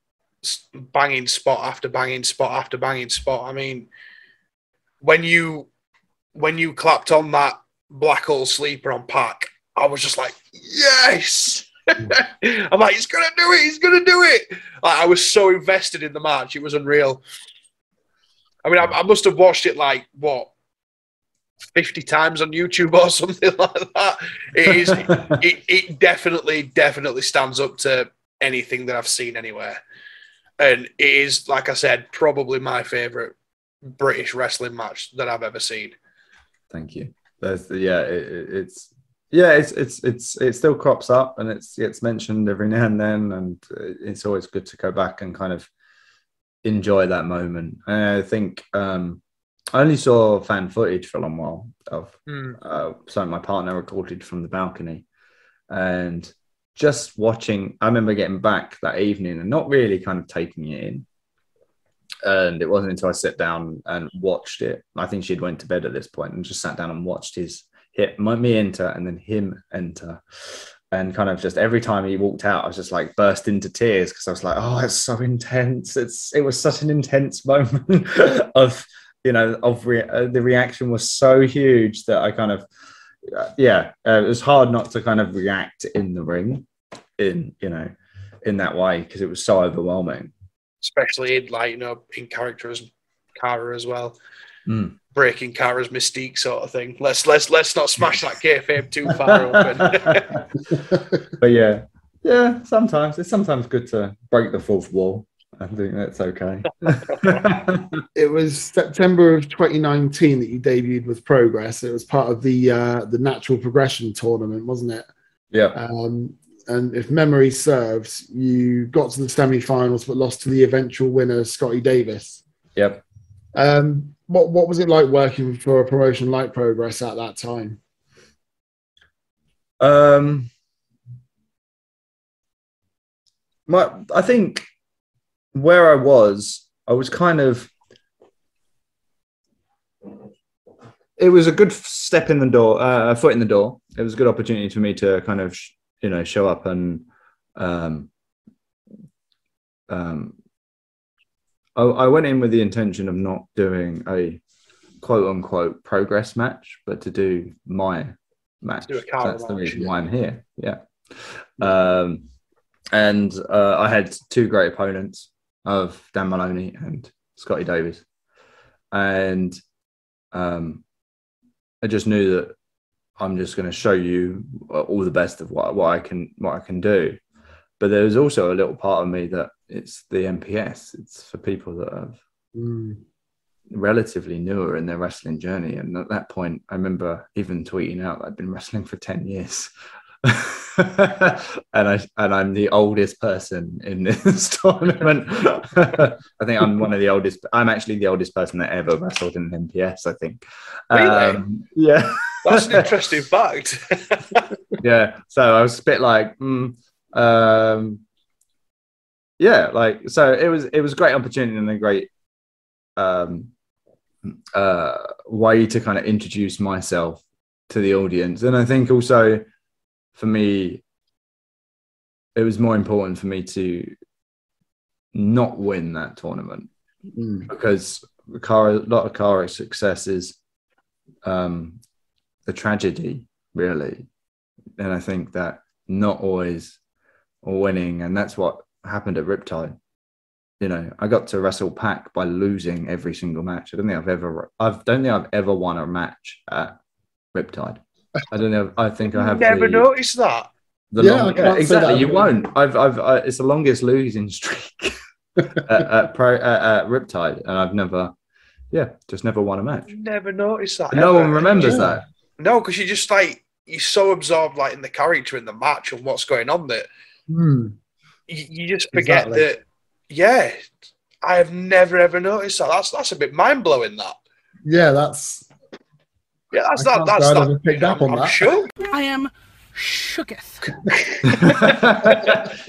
banging spot after banging spot after banging spot. I mean, when you when you clapped on that black hole sleeper on Pac, I was just like, yes. *laughs* I'm like, he's gonna do it. He's gonna do it. Like, I was so invested in the match; it was unreal. I mean, I, I must have watched it like what 50 times on YouTube or something *laughs* like that. It is *laughs* it, it definitely, definitely stands up to anything that I've seen anywhere. And it is, like I said, probably my favorite British wrestling match that I've ever seen. thank you the, yeah it- it's yeah it's it's it's it still crops up and it's it's mentioned every now and then and it's always good to go back and kind of enjoy that moment and i think um i only saw fan footage for a long while of uh, something my partner recorded from the balcony. And just watching i remember getting back that evening and not really kind of taking it in. And it wasn't until i sat down and watched it. I think she'd went to bed at this point and just sat down and watched his hit my, me enter and then him enter. And kind of just every time he walked out i was just like burst into tears because i was like oh it's so intense. It's it was such an intense *laughs* moment of you know of re- uh, the reaction was so huge that i kind of uh, yeah uh, it was hard not to kind of react in the ring in you know in that way because it was so overwhelming especially in like you know in character as Cara as well, Mm. breaking Cara's mystique sort of thing. Let's let's let's not smash that kayfabe too far open. *laughs* *laughs* but yeah yeah sometimes it's sometimes good to break the fourth wall i think that's okay *laughs* It was September of 2019 that you debuted with Progress. It was part of the uh, the Natural Progression tournament, wasn't it? yeah Um, and if memory serves, you got to the semi-finals but lost to the eventual winner, Scotty Davis. yep Um, what what was it like working for a promotion like Progress at that time? Um, my, I think where I was, I was kind of. It was a good step in the door, uh, a foot in the door. It was a good opportunity for me to kind of, sh- you know, show up and, um, um, I, I went in with the intention of not doing a quote unquote progress match, but to do my match. Do That's the match, reason yeah. why I'm here. Yeah. Um, and uh, I had two great opponents of Dan Moloney and Scotty Davis, and um, I just knew that I'm just going to show you all the best of what, what I can what I can do. But there was also a little part of me that it's the NPS. It's for people that are Mm. relatively newer in their wrestling journey. And at that point, I remember even tweeting out I'd been wrestling for 10 years. *laughs* *laughs* and I and I'm the oldest person in this *laughs* tournament. *laughs* I think I'm one of the oldest. I'm actually the oldest person that ever wrestled in an NPS. I think. Really? Um, yeah, That's an interesting fact. yeah. So I was a bit like, mm, um, yeah, like so. It was it was a great opportunity and a great um, uh, way to kind of introduce myself to the audience, and I think also for me, it was more important for me to not win that tournament Mm. because Cara, a lot of Cara's success is um, a tragedy, really. And I think that not always winning, and that's what happened at Riptide. You know, I got to wrestle Pac by losing every single match. I don't think I've ever, I don't think I've ever won a match at Riptide. I don't know. I think I have Never the, noticed that. the Yeah, long- I can't exactly. that. You won't. I've, I've, I, it's the longest losing streak *laughs* at, at, pro, at, at Riptide, and I've never, yeah, just never won a match. Never noticed that. No ever. one remembers Yeah. that. No, because you're just like you're so absorbed like in the character in the match and what's going on that Mm. you, you just forget Exactly. that. Yeah, I have never ever noticed that. That's that's a bit mind blowing. That. Yeah, that's Yeah, that's I can't That's say I that. never picked up on I'm that. sure. I am shooketh.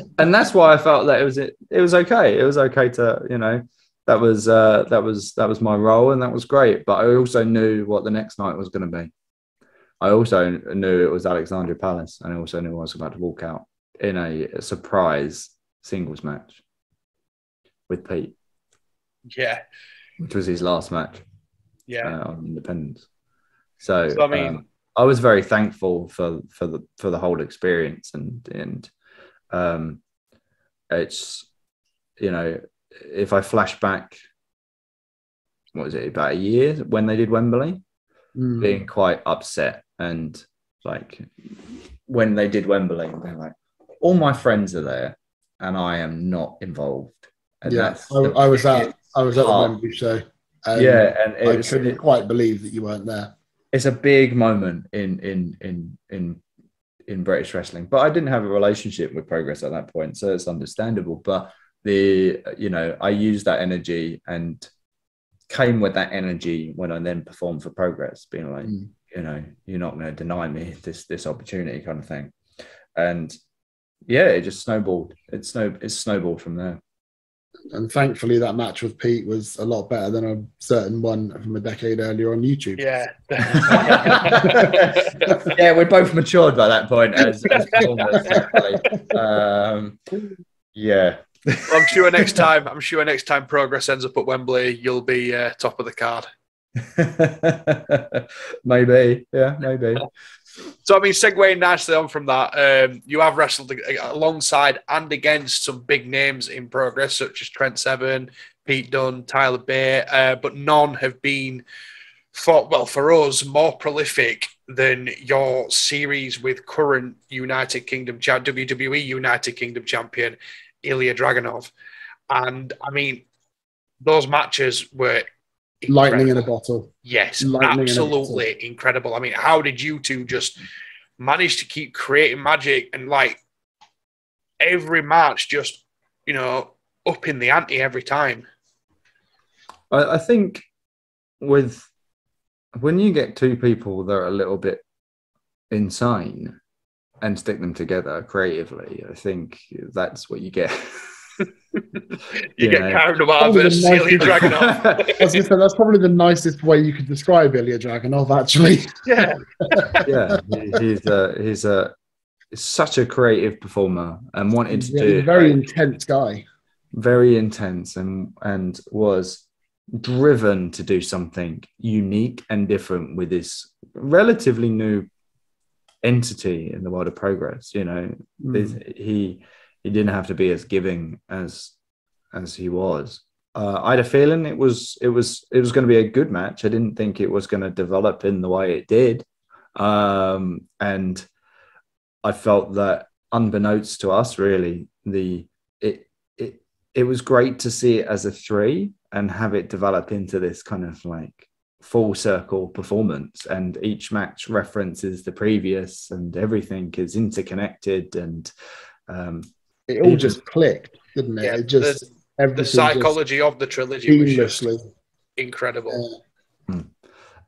*laughs* *laughs* and that's why I felt that it was it, it was okay. It was okay to you know that was uh, that was that was my role and that was great. But I also knew what the next night was going to be. I also knew it was Alexandra Palace, and I also knew I was about to walk out in a, surprise singles match with Pete, Yeah, which was his last match yeah. uh, on Independence. So, So, I mean- um, I was very thankful for for the for the whole experience, and and um, it's you know if I flash back, what was it about a year when they did Wembley, Mm. being quite upset and like when they did Wembley, they're like, all my friends are there, and I am not involved. And yeah, that's I, the I was at I was at the. Wembley show. and yeah, and I it's, couldn't quite believe that you weren't there. It's a big moment in in in in in British wrestling. But I didn't have a relationship with Progress at that point, so it's understandable. But the you know I used that energy and came with that energy when I then performed for Progress, being like, Mm. you know, you're not going to deny me this this opportunity, kind of thing. And yeah, it just snowballed. It snow it snowballed from there. And thankfully, that match with Pete was a lot better than a certain one from a decade earlier on YouTube. Yeah. *laughs* yeah, we're both matured by that point as, as performers. Um, yeah. I'm sure next time. I'm sure next time Progress ends up at Wembley, you'll be uh, top of the card. *laughs* maybe. Yeah, maybe. So I mean, segueing nicely on from that, um, you have wrestled alongside and against some big names in progress, such as Trent Seven, Pete Dunne, Tyler Bate, uh, but none have been, for well, for us, more prolific than your series with current United Kingdom WWE United Kingdom champion Ilya Dragunov, and I mean, those matches were Lightning in a bottle. Yes, Lightning in a absolutely incredible. I mean, how did you two just manage to keep creating magic and like every match just, you know, up in the ante every time? I, I think with when you get two people that are a little bit insane and stick them together creatively, I think that's what you get. *laughs* You Yeah. get carried away Probably the versus Ilya nicest- Dragunov. *laughs* I was gonna say that's probably the nicest way you could describe Ilya Dragunov, actually. yeah, *laughs* yeah, he's a he's a he's such a creative performer and wanted to Yeah, do a very like, intense guy. very intense and and was driven to do something unique and different with this relatively new entity in the world of progress you know Mm. He he didn't have to be as giving as as he was. Uh, I had a feeling it was it was it was going to be a good match. I didn't think it was going to develop in the way it did, um, and I felt that unbeknownst to us, really, the it it it was great to see it as a three and have it develop into this kind of like full circle performance, and each match references the previous, and everything is interconnected, and um, It all just clicked, didn't it? Yeah, it just the everything psychology of the trilogy was just seamlessly. incredible. Yeah.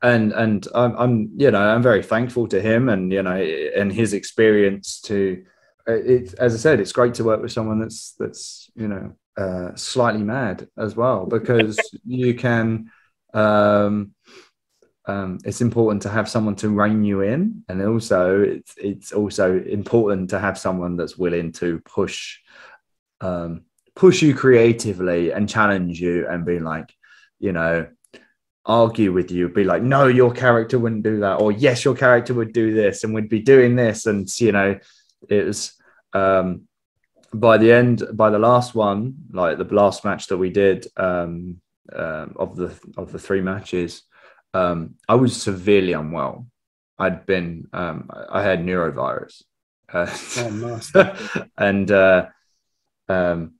and and I'm, I'm you know I'm very thankful to him and you know and his experience to it as I said it's great to work with someone that's that's you know uh, slightly mad as well because *laughs* you can um um, it's important to have someone to rein you in, and also it's it's also important to have someone that's willing to push um, push you creatively and challenge you and be like, you know, argue with you, be like, no, your character wouldn't do that, or yes, your character would do this and would be doing this, and you know, it was um, by the end, by the last one, like the last match that we did um, um of the of the three matches um, I was severely unwell. I'd been, um, I had norovirus. Uh, Oh, *laughs* and uh, um,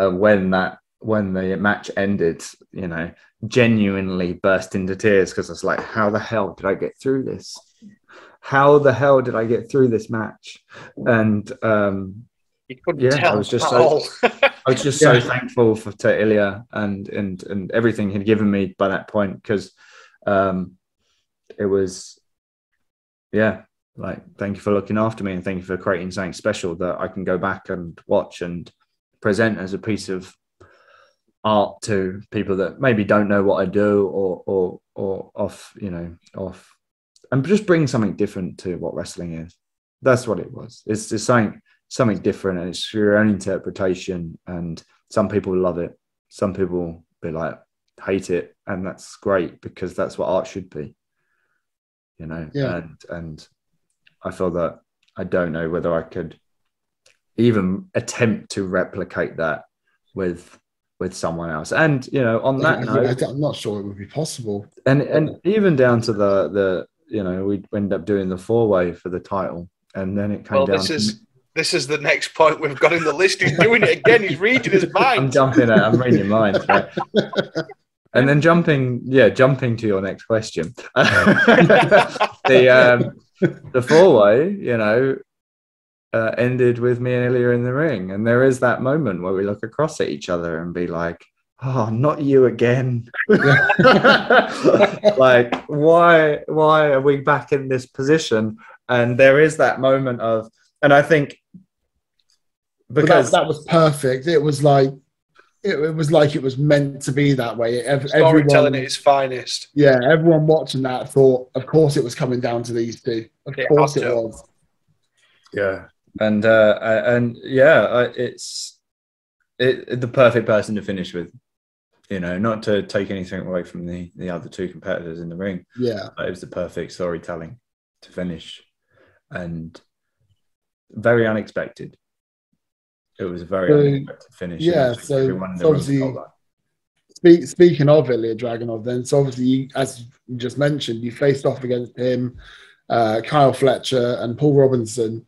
uh, when that, when the match ended, you know, genuinely burst into tears because I was like, how the hell did I get through this? How the hell did I get through this match? And um, You couldn't Yeah, I was just at so- all. *laughs* I was just so thankful for to Ilya and and and everything he'd given me by that point because um, it was yeah like thank you for looking after me and thank you for creating something special that I can go back and watch and present as a piece of art to people that maybe don't know what I do or or or off you know off and just bring something different to what wrestling is. That's what it was. It's just something something different and it's your own interpretation and some people love it some people be like hate it and that's great because that's what art should be you know Yeah. and and i feel that i don't know whether i could even attempt to replicate that with with someone else and you know on that note I'm not sure it would be possible. and and even down to the the you know we end up doing the four way for the title and then it came Well, down this to is this is the next point we've got in the list. He's doing it again. He's reading his *laughs* mind. I'm jumping at, I'm reading your mind. right? *laughs* and then jumping, yeah, jumping to your next question. *laughs* the um, the four way, you know, uh, ended with me and Ilya in the ring, and there is that moment where we look across at each other and be like, "Oh, not you again!" like, why, why are we back in this position? And there is that moment of, and I think because that, that was perfect. It was like it, it was like it was meant to be that way. Ev- Storytelling everyone, at its finest. yeah, everyone watching that thought, of course, it was coming down to these two. Of It course, it to. was. Yeah, and uh, and yeah, uh, it's it, the perfect person to finish with. You know, not to take anything away from the the other two competitors in the ring, Yeah, but it was the perfect storytelling to finish, and very unexpected. It was a very So, unexpected finish. yeah, so everyone in the so room obviously-. Speak, speaking of Ilya Dragunov, then, so obviously, as you just mentioned, you faced off against him, uh, Kyle Fletcher, and Paul Robinson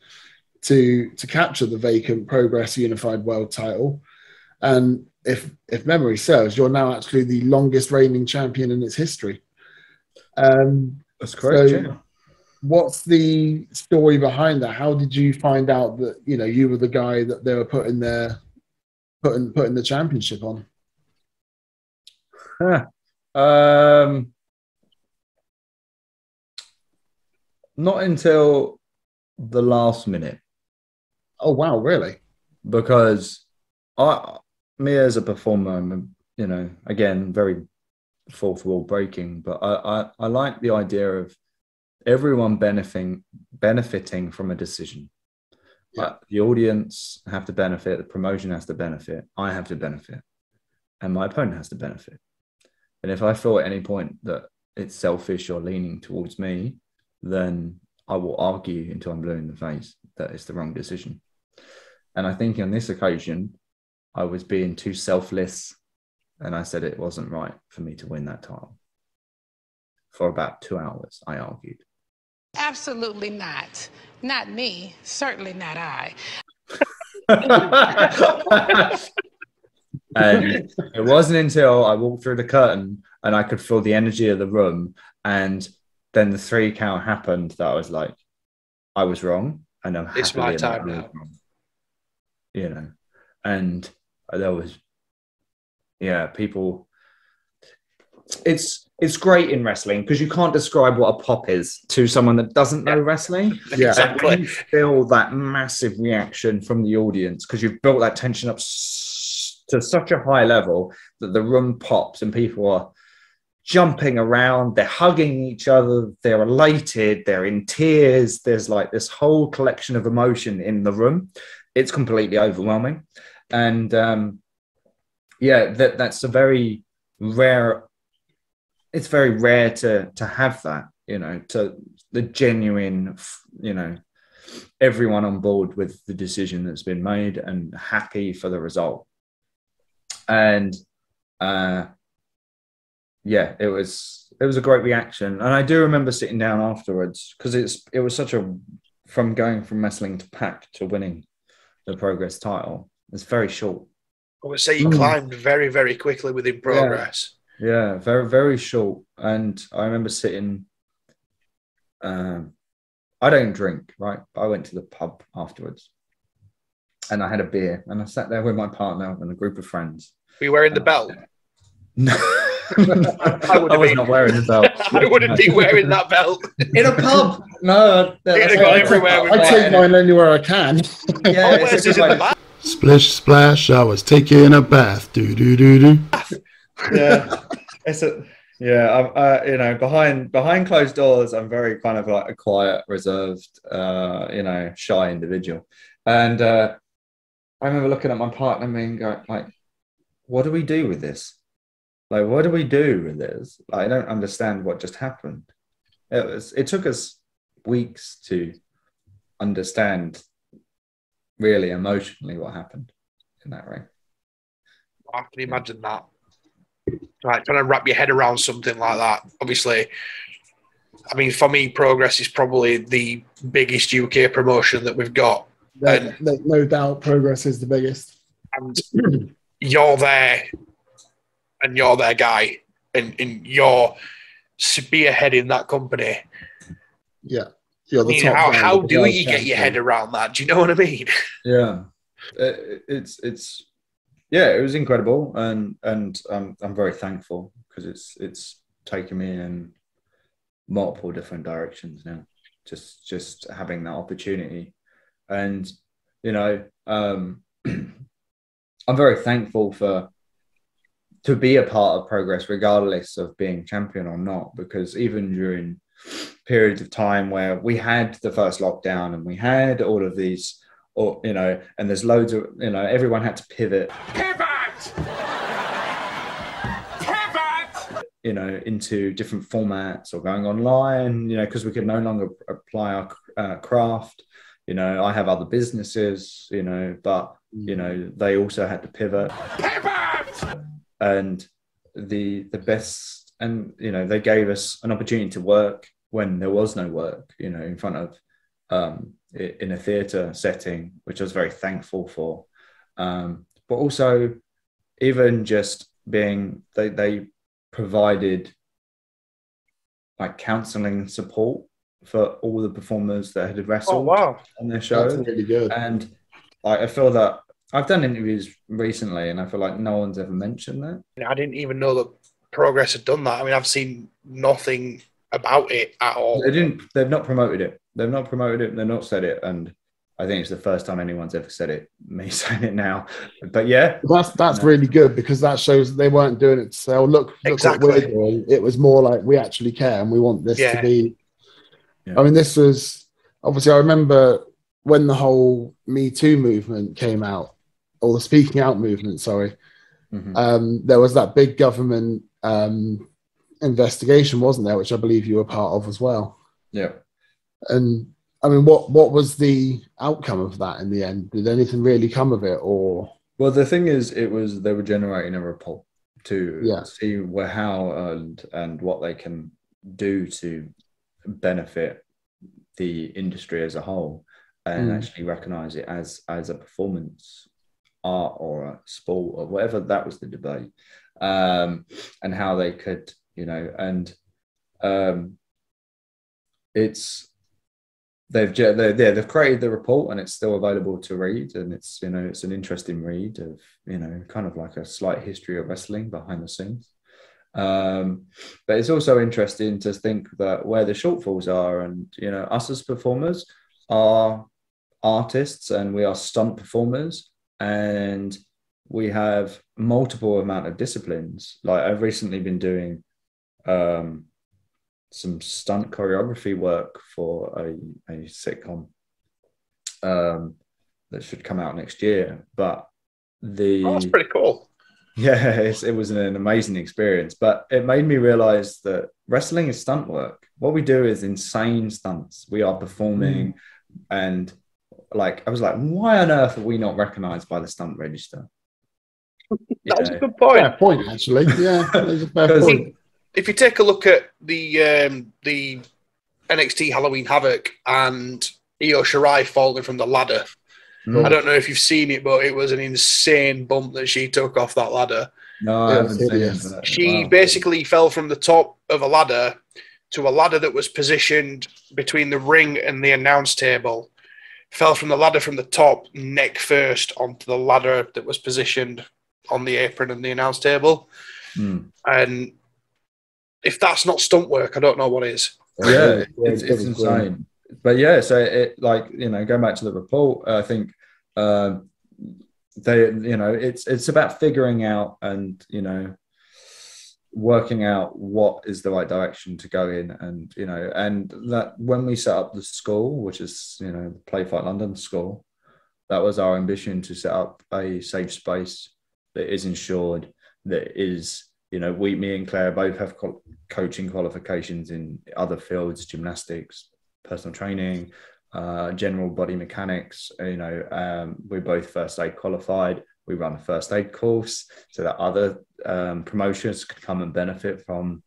to to capture the vacant Progress Unified World Title. And if if memory serves, you're now actually the longest reigning champion in its history. Um, That's correct, yeah. What's the story behind that? How did you find out that you know you were the guy that they were putting their putting putting the championship on? Um, not until the last minute. Oh wow, really? because I, me as a performer, I'm, you know, again, very fourth wall breaking, but I, I, I like the idea of everyone benefiting benefiting from a decision. Yeah. Uh, the audience have to benefit, the promotion has to benefit, I have to benefit, and my opponent has to benefit. And if I feel at any point that it's selfish or leaning towards me, then I will argue until I'm blue in the face that it's the wrong decision. And I think on this occasion, I was being too selfless and I said it wasn't right for me to win that title. For about two hours, I argued. Absolutely not. Not me. Certainly not I. *laughs* and it wasn't until I walked through the curtain and I could feel the energy of the room. And then the three count happened that I was like, I was wrong. And I'm happy It's my time now. wrong. You know, and there was, yeah, people. It's it's great in wrestling because you can't describe what a pop is to someone that doesn't know wrestling. *laughs* Yeah. And you feel that massive reaction from the audience because you've built that tension up to such a high level that the room pops and people are jumping around, they're hugging each other, they're elated, they're in tears. There's like this whole collection of emotion in the room. It's completely overwhelming. And um, yeah, that, that's a very rare, it's very rare to to have that, you know, to the genuine, you know, everyone on board with the decision that's been made and happy for the result. And uh, yeah, it was it was a great reaction, and I do remember sitting down afterwards because it's it was such a from going from wrestling to Pac to winning the progress title. It's very short. I would say you Mm. climbed very, very quickly within progress. Yeah, very very short. And I remember sitting. Um, I don't drink, right? But I went to the pub afterwards, and I had a beer, and I sat there with my partner and a group of friends. Were you wearing the belt? No, *laughs* I I, would have was been- not wearing a belt. *laughs* I wouldn't be wearing that belt. in a pub. No, that's You'd have gone everywhere with I take mine anywhere I can. *laughs* Yeah, Oh, it's where's just this in like- Splish splash, I was taking a bath. Do do do do. Yeah, it's a yeah. I'm, uh, you know, behind behind closed doors, I'm very kind of like a quiet, reserved, uh, you know, shy individual. And uh, I remember looking at my partner and being go, like, "What do we do with this? Like, what do we do with this? Like, I don't understand what just happened." It was. It took us weeks to understand really emotionally what happened in that ring. I can imagine that. Like trying to wrap your head around something like that. Obviously, I mean, for me, Progress is probably the biggest UK promotion that we've got, No, no- no doubt, progress is the biggest. and you're there, and you're their guy, and, and you're spearheading that company. Yeah, you're I mean, top. how how the do you get your head around that? Do you know what I mean? yeah It- it's it's yeah it was incredible and and um, i'm very thankful because it's it's taken me in multiple different directions now just just having that opportunity. And you know um *clears throat* i'm very thankful for to be a part of progress regardless of being champion or not because even during periods of time where we had the first lockdown and we had all of these or you know and there's loads of you know everyone had to pivot Pivot! Pivot! you know into different formats or going online you know because we could no longer apply our uh, craft you know i have other businesses you know but you know they also had to pivot Pivot! and the the best and you know they gave us an opportunity to work when there was no work you know in front of um in a theater setting which i was very thankful for um but also even just being they they provided like counseling support for all the performers that had wrestled wow! on their show That's really good. and like, I feel that I've done interviews recently, and I feel like no one's ever mentioned that. I didn't even know that Progress had done that. I mean, I've seen nothing about it at all. They didn't. They've not promoted it. They've not promoted it. They've not said it, and I think it's the first time anyone's ever said it. Me *laughs* saying it now, but yeah, That's that's No. really good because that shows that they weren't doing it to say, "Oh, look, look Exactly. what we're doing." It was more like we actually care and we want this Yeah. to be. Yeah. I mean, this was obviously. I remember when the whole Me Too movement came out, or the Speaking Out movement. Sorry, Mhm. um, there was that big government um, investigation, wasn't there? Which I believe you were part of as well. yeah. And I mean, what what was the outcome of that in the end? Did anything really come of it, or Well, the thing is, it was they were generating a report to Yeah. see where how and and what they can do to benefit the industry as a whole, and Mm. actually recognize it as as a performance art or a sport or whatever. That was the debate, um, and how they could, you know, and um, it's they've they yeah they've created the report and it's still available to read and it's you know it's an interesting read of you know kind of like a slight history of wrestling behind the scenes. Um but it's also interesting to think that where the shortfalls are and you know us as performers are artists and we are stunt performers and we have multiple amount of disciplines. Like i've recently been doing um, some stunt choreography work for a, a sitcom um, that should come out next year. But the Oh, that's pretty cool. *laughs* yeah, it's, it was an amazing experience, but it made me realize that wrestling is stunt work. What we do is insane stunts. We are performing, and like I was like, why on earth are we not recognized by the stunt register? *laughs* That was a good point. Fair point, actually. Yeah, there's a fair *laughs* Because- point. If you take a look at the um, the NXT Halloween Havoc and Io Shirai falling from the ladder, Mm. I don't know if you've seen it, but it was an insane bump that she took off that ladder. No, I haven't seen it. She wow. basically fell from the top of a ladder to a ladder that was positioned between the ring and the announce table. Fell from the ladder from the top, neck first, onto the ladder that was positioned on the apron and the announce table. Mm. And if that's not stunt work, I don't know what is. yeah, Yeah, it's, it's insane. But yeah, so it like you know, going back to the report, I think um they you know it's it's about figuring out and you know working out what is the right direction to go in and you know and that when we set up the school which is you know the play fight london school that was our ambition to set up a safe space that is insured that is you know we me and claire both have co- coaching qualifications in other fields gymnastics personal training uh, general body mechanics you know um, we're both first aid qualified. We run a first aid course so that other um, promotions could come and benefit from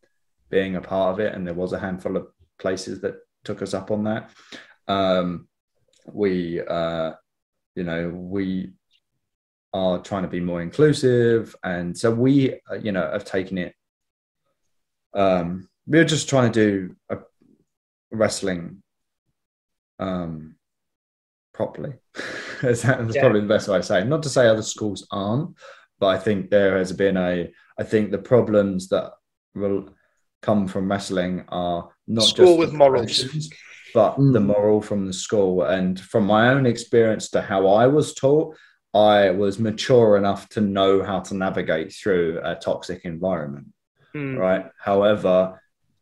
being a part of it. And there was a handful of places that took us up on that. Um, we uh, you know we are trying to be more inclusive and so we uh, you know have taken it um we're just trying to do a wrestling um properly *laughs* that's, that's Yeah. probably the best way to say it. not to say other schools aren't but i think there has been a i think the problems that will come from wrestling are not School just with morals. but Mm. the moral from the school and from my own experience to how i was taught i was mature enough to know how to navigate through a toxic environment Hmm. right however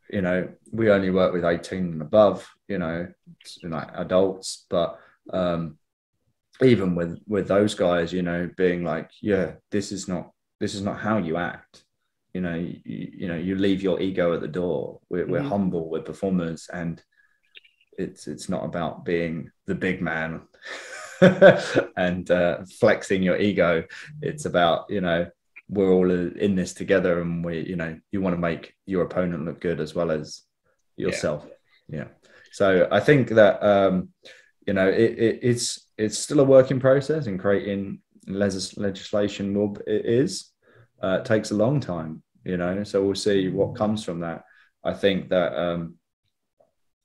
you know we only work with 18 and above you know know adults but um even with with those guys you know being like yeah this is not this is not how you act you know you, you know you leave your ego at the door we're, we're Mhm. humble we're performers and it's it's not about being the big man *laughs* *laughs* and uh, flexing your ego it's about you know we're all in this together and we you know you want to make your opponent look good as well as yourself. Yeah, so i think that um you know it, it, it's it's still a work in process and creating legis- legislation will it is. Uh, it takes a long time you know so we'll see what comes from that. I think that um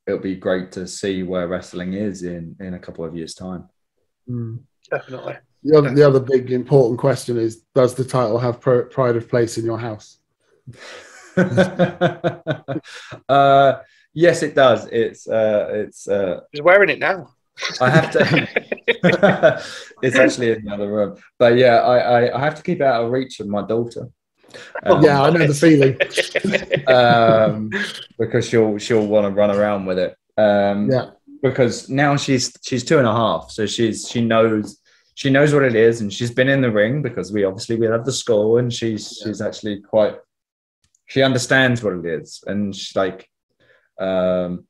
it'll be great to see where wrestling is in in a couple of years time Mm. Definitely. The other, the other big important question is: Does the title have pro- pride of place in your house? *laughs* uh yes it does it's uh it's uh He's wearing it now. I have to. *laughs* it's actually in the other room, but yeah, I, I, I have to keep it out of reach of my daughter. Um, yeah, I know the feeling. um, *laughs* because she'll she'll want to run around with it. Um, Yeah. Because now she's she's two and a half, so she's she knows she knows what it is, and she's been in the ring because we obviously we have the school, and she's she's actually quite she understands what it is, and she's like, um,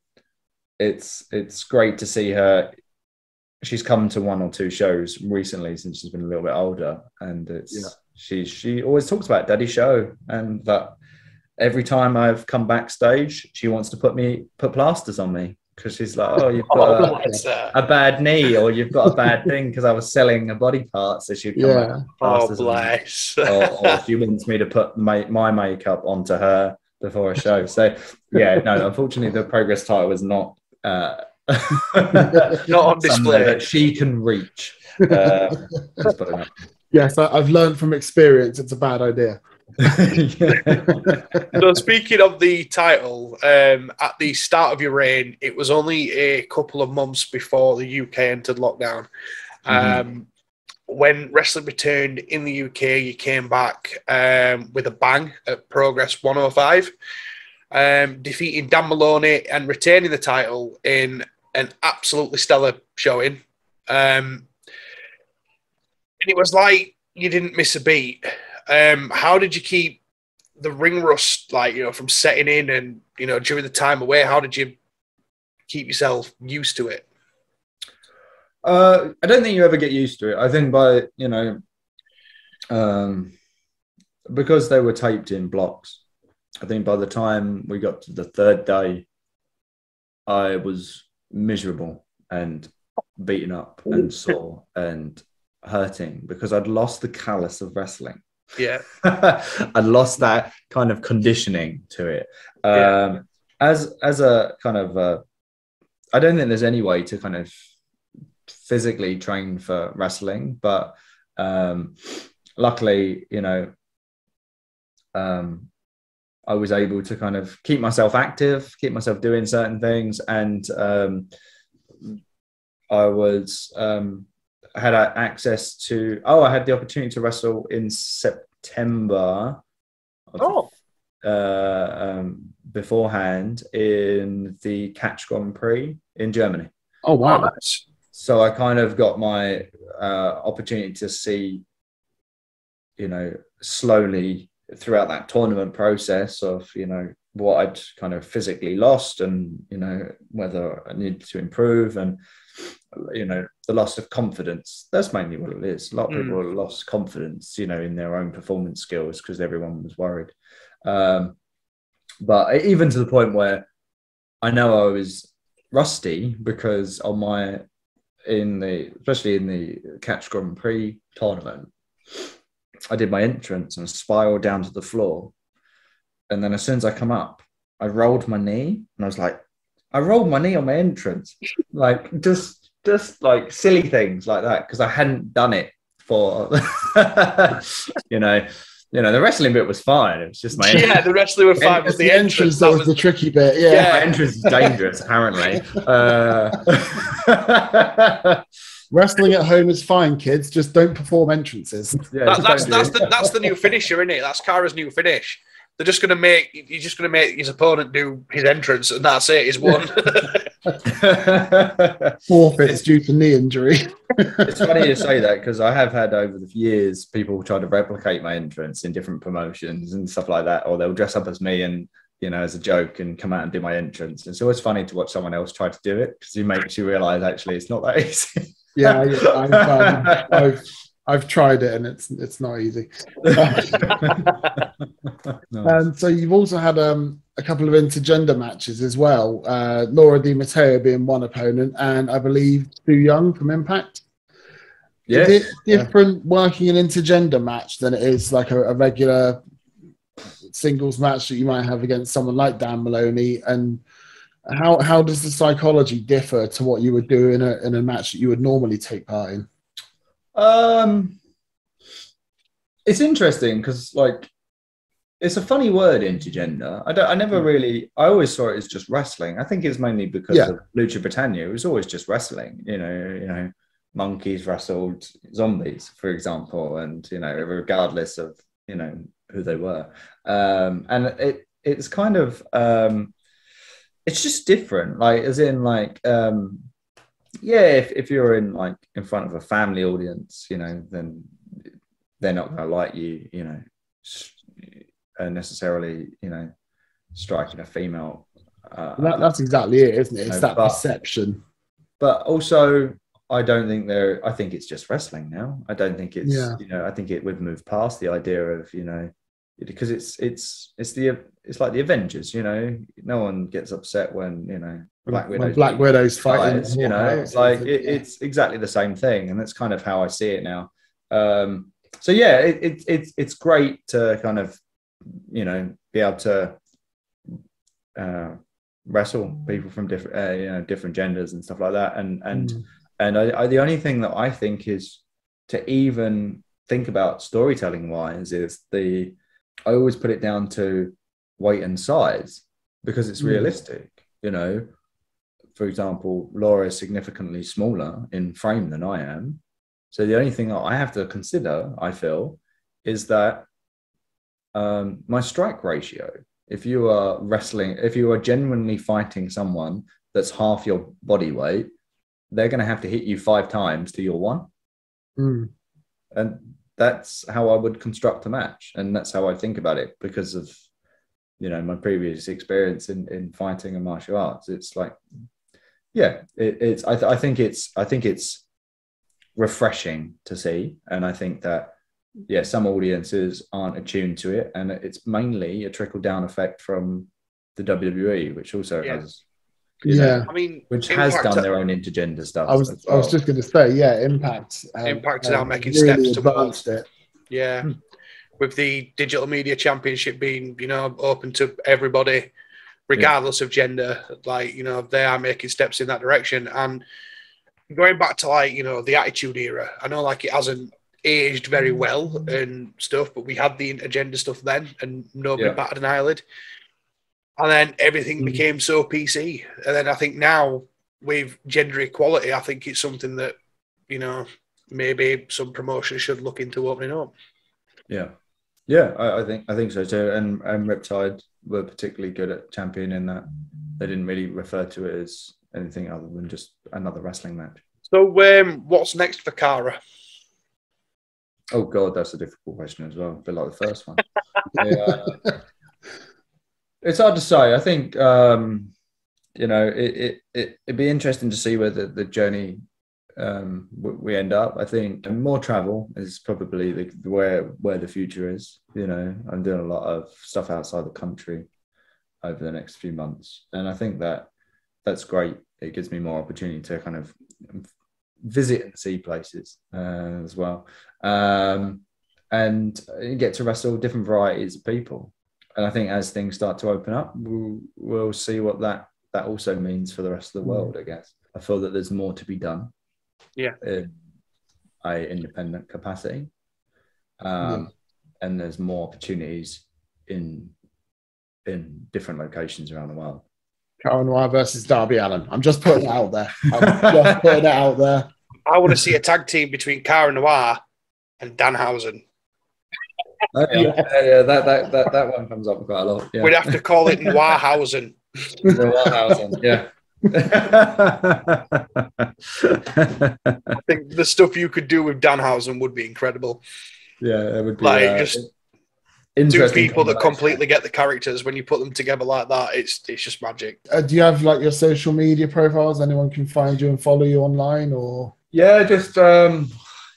it's it's great to see her. She's come to one or two shows recently since she's been a little bit older, and it's Yeah. she she always talks about Daddy Show, and that every time I've come backstage, she wants to put me put plasters on me because she's like, oh, you've *laughs* got Oh, a, a bad knee or you've got a bad thing because I was selling a body part, so she'd come Yeah. back with Oh, plasters on me bless. *laughs* or, or she wants me to put my, my makeup onto her before a show. So yeah, no, unfortunately the progress title is not uh, *laughs* Not on display. somewhere that she can reach. Uh, just put it out. Yes, I, I've learned from experience. It's a bad idea. *laughs* so speaking of the title, um, at the start of your reign, it was only a couple of months before the UK entered lockdown. Um, when wrestling returned in the UK, you came back um, with a bang at Progress 105. um, defeating Dan Moloney and retaining the title in an absolutely stellar showing. Um, and it was like you didn't miss a beat. Um, how did you keep the ring rust, like, you know, from setting in and, you know, during the time away? How did you keep yourself used to it? Uh, I don't think you ever get used to it. I think by you know, um, because they were taped in blocks. I think by the time we got to the third day, I was miserable and beaten up and *laughs* sore and hurting because I'd lost the callus of wrestling. Yeah. *laughs* I'd lost that kind of conditioning to it. Um, Yeah. As as a kind of, uh, I don't think there's any way to kind of physically train for wrestling, but um, luckily, you know, um, I was able to kind of keep myself active, keep myself doing certain things, and um, I was um, had uh, access to. Oh, I had the opportunity to wrestle in September. of- Oh. uh, um, beforehand in the Catch Grand Prix in Germany. Oh wow. nice. So I kind of got my uh, opportunity to see, you know, slowly throughout that tournament process of, you know, what I'd kind of physically lost and, you know, whether I needed to improve and, you know, the loss of confidence. That's mainly what it is. A lot of Mm. people lost confidence, you know, in their own performance skills because everyone was worried. Um, but even to the point where I know I was rusty because on my in the especially in the Catch Grand Prix tournament, I did my entrance and spiraled down to the floor, and then as soon as I come up, I rolled my knee and I was like, I rolled my knee on my entrance, like just just like silly things like that because I hadn't done it for *laughs* you know. You know, the wrestling bit was fine. It was just my *laughs* Yeah, the wrestling was fine. It's But the entrance, that that was, was the tricky bit. Yeah. yeah, my entrance is dangerous, apparently. *laughs* Uh, Wrestling at home is fine, kids. Just don't perform entrances. yeah, That, that's that's the that's the new finisher, isn't it? That's Cara's new finish. They're just gonna make you're just gonna make his opponent do his entrance, and that's it. He's won. *laughs* it. Forfeits due to knee injury. *laughs* it's funny you say that because I have had over the years people try to replicate my entrance in different promotions and stuff like that, or they'll dress up as me and you know as a joke and come out and do my entrance. It's always funny to watch someone else try to do it because it makes you realize actually it's not that *laughs* easy. Yeah, I've, um, I've I've tried it and it's it's not easy. *laughs* No. And so you've also had um, a couple of intergender matches as well. Uh, Laura Di Matteo being one opponent, and I believe Su Yung from Impact. Yes. Is it different working an intergender match than it is like a, a regular singles match that you might have against someone like Dan Moloney? And how how does the psychology differ to what you would do in a in a match that you would normally take part in? Um, it's interesting because like it's a funny word intergender. I don't. I never really. I always saw it as just wrestling. I think it's mainly because Yeah. of Lucha Britannia. It was always just wrestling. You know. You know, monkeys wrestled zombies, for example, and you know, regardless of you know who they were. Um, and it it's kind of um, it's just different. Like as in like um, yeah, if, if you're in like in front of a family audience, you know, then they're not going to like you, you know, uh, necessarily, you know, striking a female. Uh, That, that's exactly it, isn't it? It's that but- perception. but also, I don't think they're. I think it's just wrestling now. I don't think it's. Yeah. You know, I think it we've moved past the idea of you know, because it's it's it's the it's like the Avengers. You know, no one gets upset when you know Black Widow. Black Widow's fighting, guys, you know, it's like it's- it, it's exactly the same thing, and that's kind of how I see it now. Um, so yeah, it, it, it's it's great to kind of you know be able to uh, wrestle people from different uh, you know different genders and stuff like that, and and Mm. and I, I the only thing that I think is to even think about storytelling wise is the I always put it down to weight and size because it's Mm. realistic, you know. For example, Laura is significantly smaller in frame than I am. So the only thing I have to consider, I feel, is that um, my strike ratio if you are wrestling, if you are genuinely fighting someone that's half your body weight, they're going to have to hit you five times to your one. Mm. And that's how I would construct a match. And that's how I think about it because of, you know, my previous experience in, in fighting and martial arts. It's like, yeah, it, it's, I, th- I think it's, I think it's refreshing to see. And I think that, yeah, some audiences aren't attuned to it. And it's mainly a trickle down effect from the WWE, which also Yeah. has, you know, Yeah. I mean, which has done their own intergender stuff. I was as I was just going to say, yeah, Impact. have- Impact is um, now have making really steps towards- advanced it. Yeah. Hmm. With the digital media championship being, you know, open to everybody, regardless of gender, like, you know, they are making steps in that direction. And going back to like, you know, the attitude era, I know like it hasn't aged very well and stuff, but we had the agenda stuff then and nobody Yeah. batted an eyelid. And then everything Mhm. became so PC. And then I think now with gender equality, I think it's something that, you know, maybe some promotions should look into opening up. Yeah, yeah, I, I think I think so too. And and Riptide were particularly good at championing that. They didn't really refer to it as anything other than just another wrestling match. So, um, what's next for Cara? Oh god, that's a difficult question as well. A bit like the first one. *laughs* yeah. It's hard to say. I think um, you know it, it, it it'd be interesting to see where the, the journey um, we end up. I think more travel is probably the, where where the future is. You know, I'm doing a lot of stuff outside the country over the next few months, and I think that that's great. It gives me more opportunity to kind of visit and see places uh, as well, um, and get to wrestle different varieties of people. And I think as things start to open up, we'll, we'll see what that that also means for the rest of the world. I guess I feel that there's more to be done. Yeah. in a independent capacity, um, and there's more opportunities in in different locations around the world. Cara Noir versus Darby Allin. I'm just putting it out there. I'm just *laughs* putting it out there. I want to see a tag team between Cara Noir and Danhausen. Oh, yeah. yeah, yeah, that, that that that one comes up quite a lot. Yeah. We'd have to call it Noirhausen. *laughs* The Warhausen, yeah. I think the stuff you could do with Danhausen would be incredible. yeah, it would be Like uh, just two people that completely get the characters when you put them together like that. It's it's just magic. Uh, do you have like your social media profiles? Anyone can find you and follow you online, or Yeah, just um,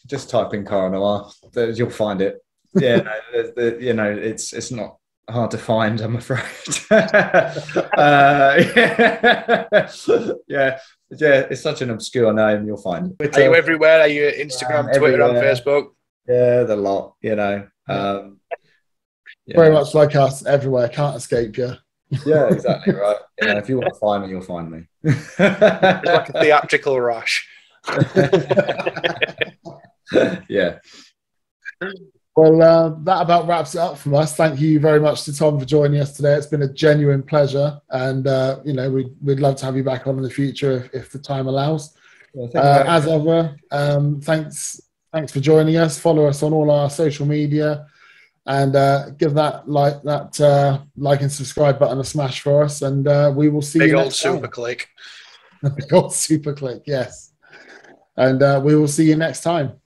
just type in Cara Noir. You'll find it. Yeah, *laughs* no, there's the, you know, it's it's not hard to find. I'm afraid. *laughs* uh, *laughs* yeah, yeah, it's such an obscure name. You'll find it. Are you everywhere? Are you Instagram, Um, Twitter, and. Facebook? Yeah, the lot. You know. Um, yeah. very much like us, everywhere, can't escape you. Yeah, *laughs* exactly right. Yeah, if you want to find me, you'll find me. It's like a theatrical rush. yeah. Well, uh, that about wraps it up from us. Thank you very much to Tom for joining us today. It's been a genuine pleasure, and uh, you know we'd, we'd love to have you back on in the future if, if the time allows. Well, Uh, as ever, um, thanks thanks for joining us. Follow us on all our social media, and uh, give that like that uh, like and subscribe button a smash for us. And uh, we will see Big you old next time. super click. *laughs* Big old super click, yes. And uh, we will see you next time.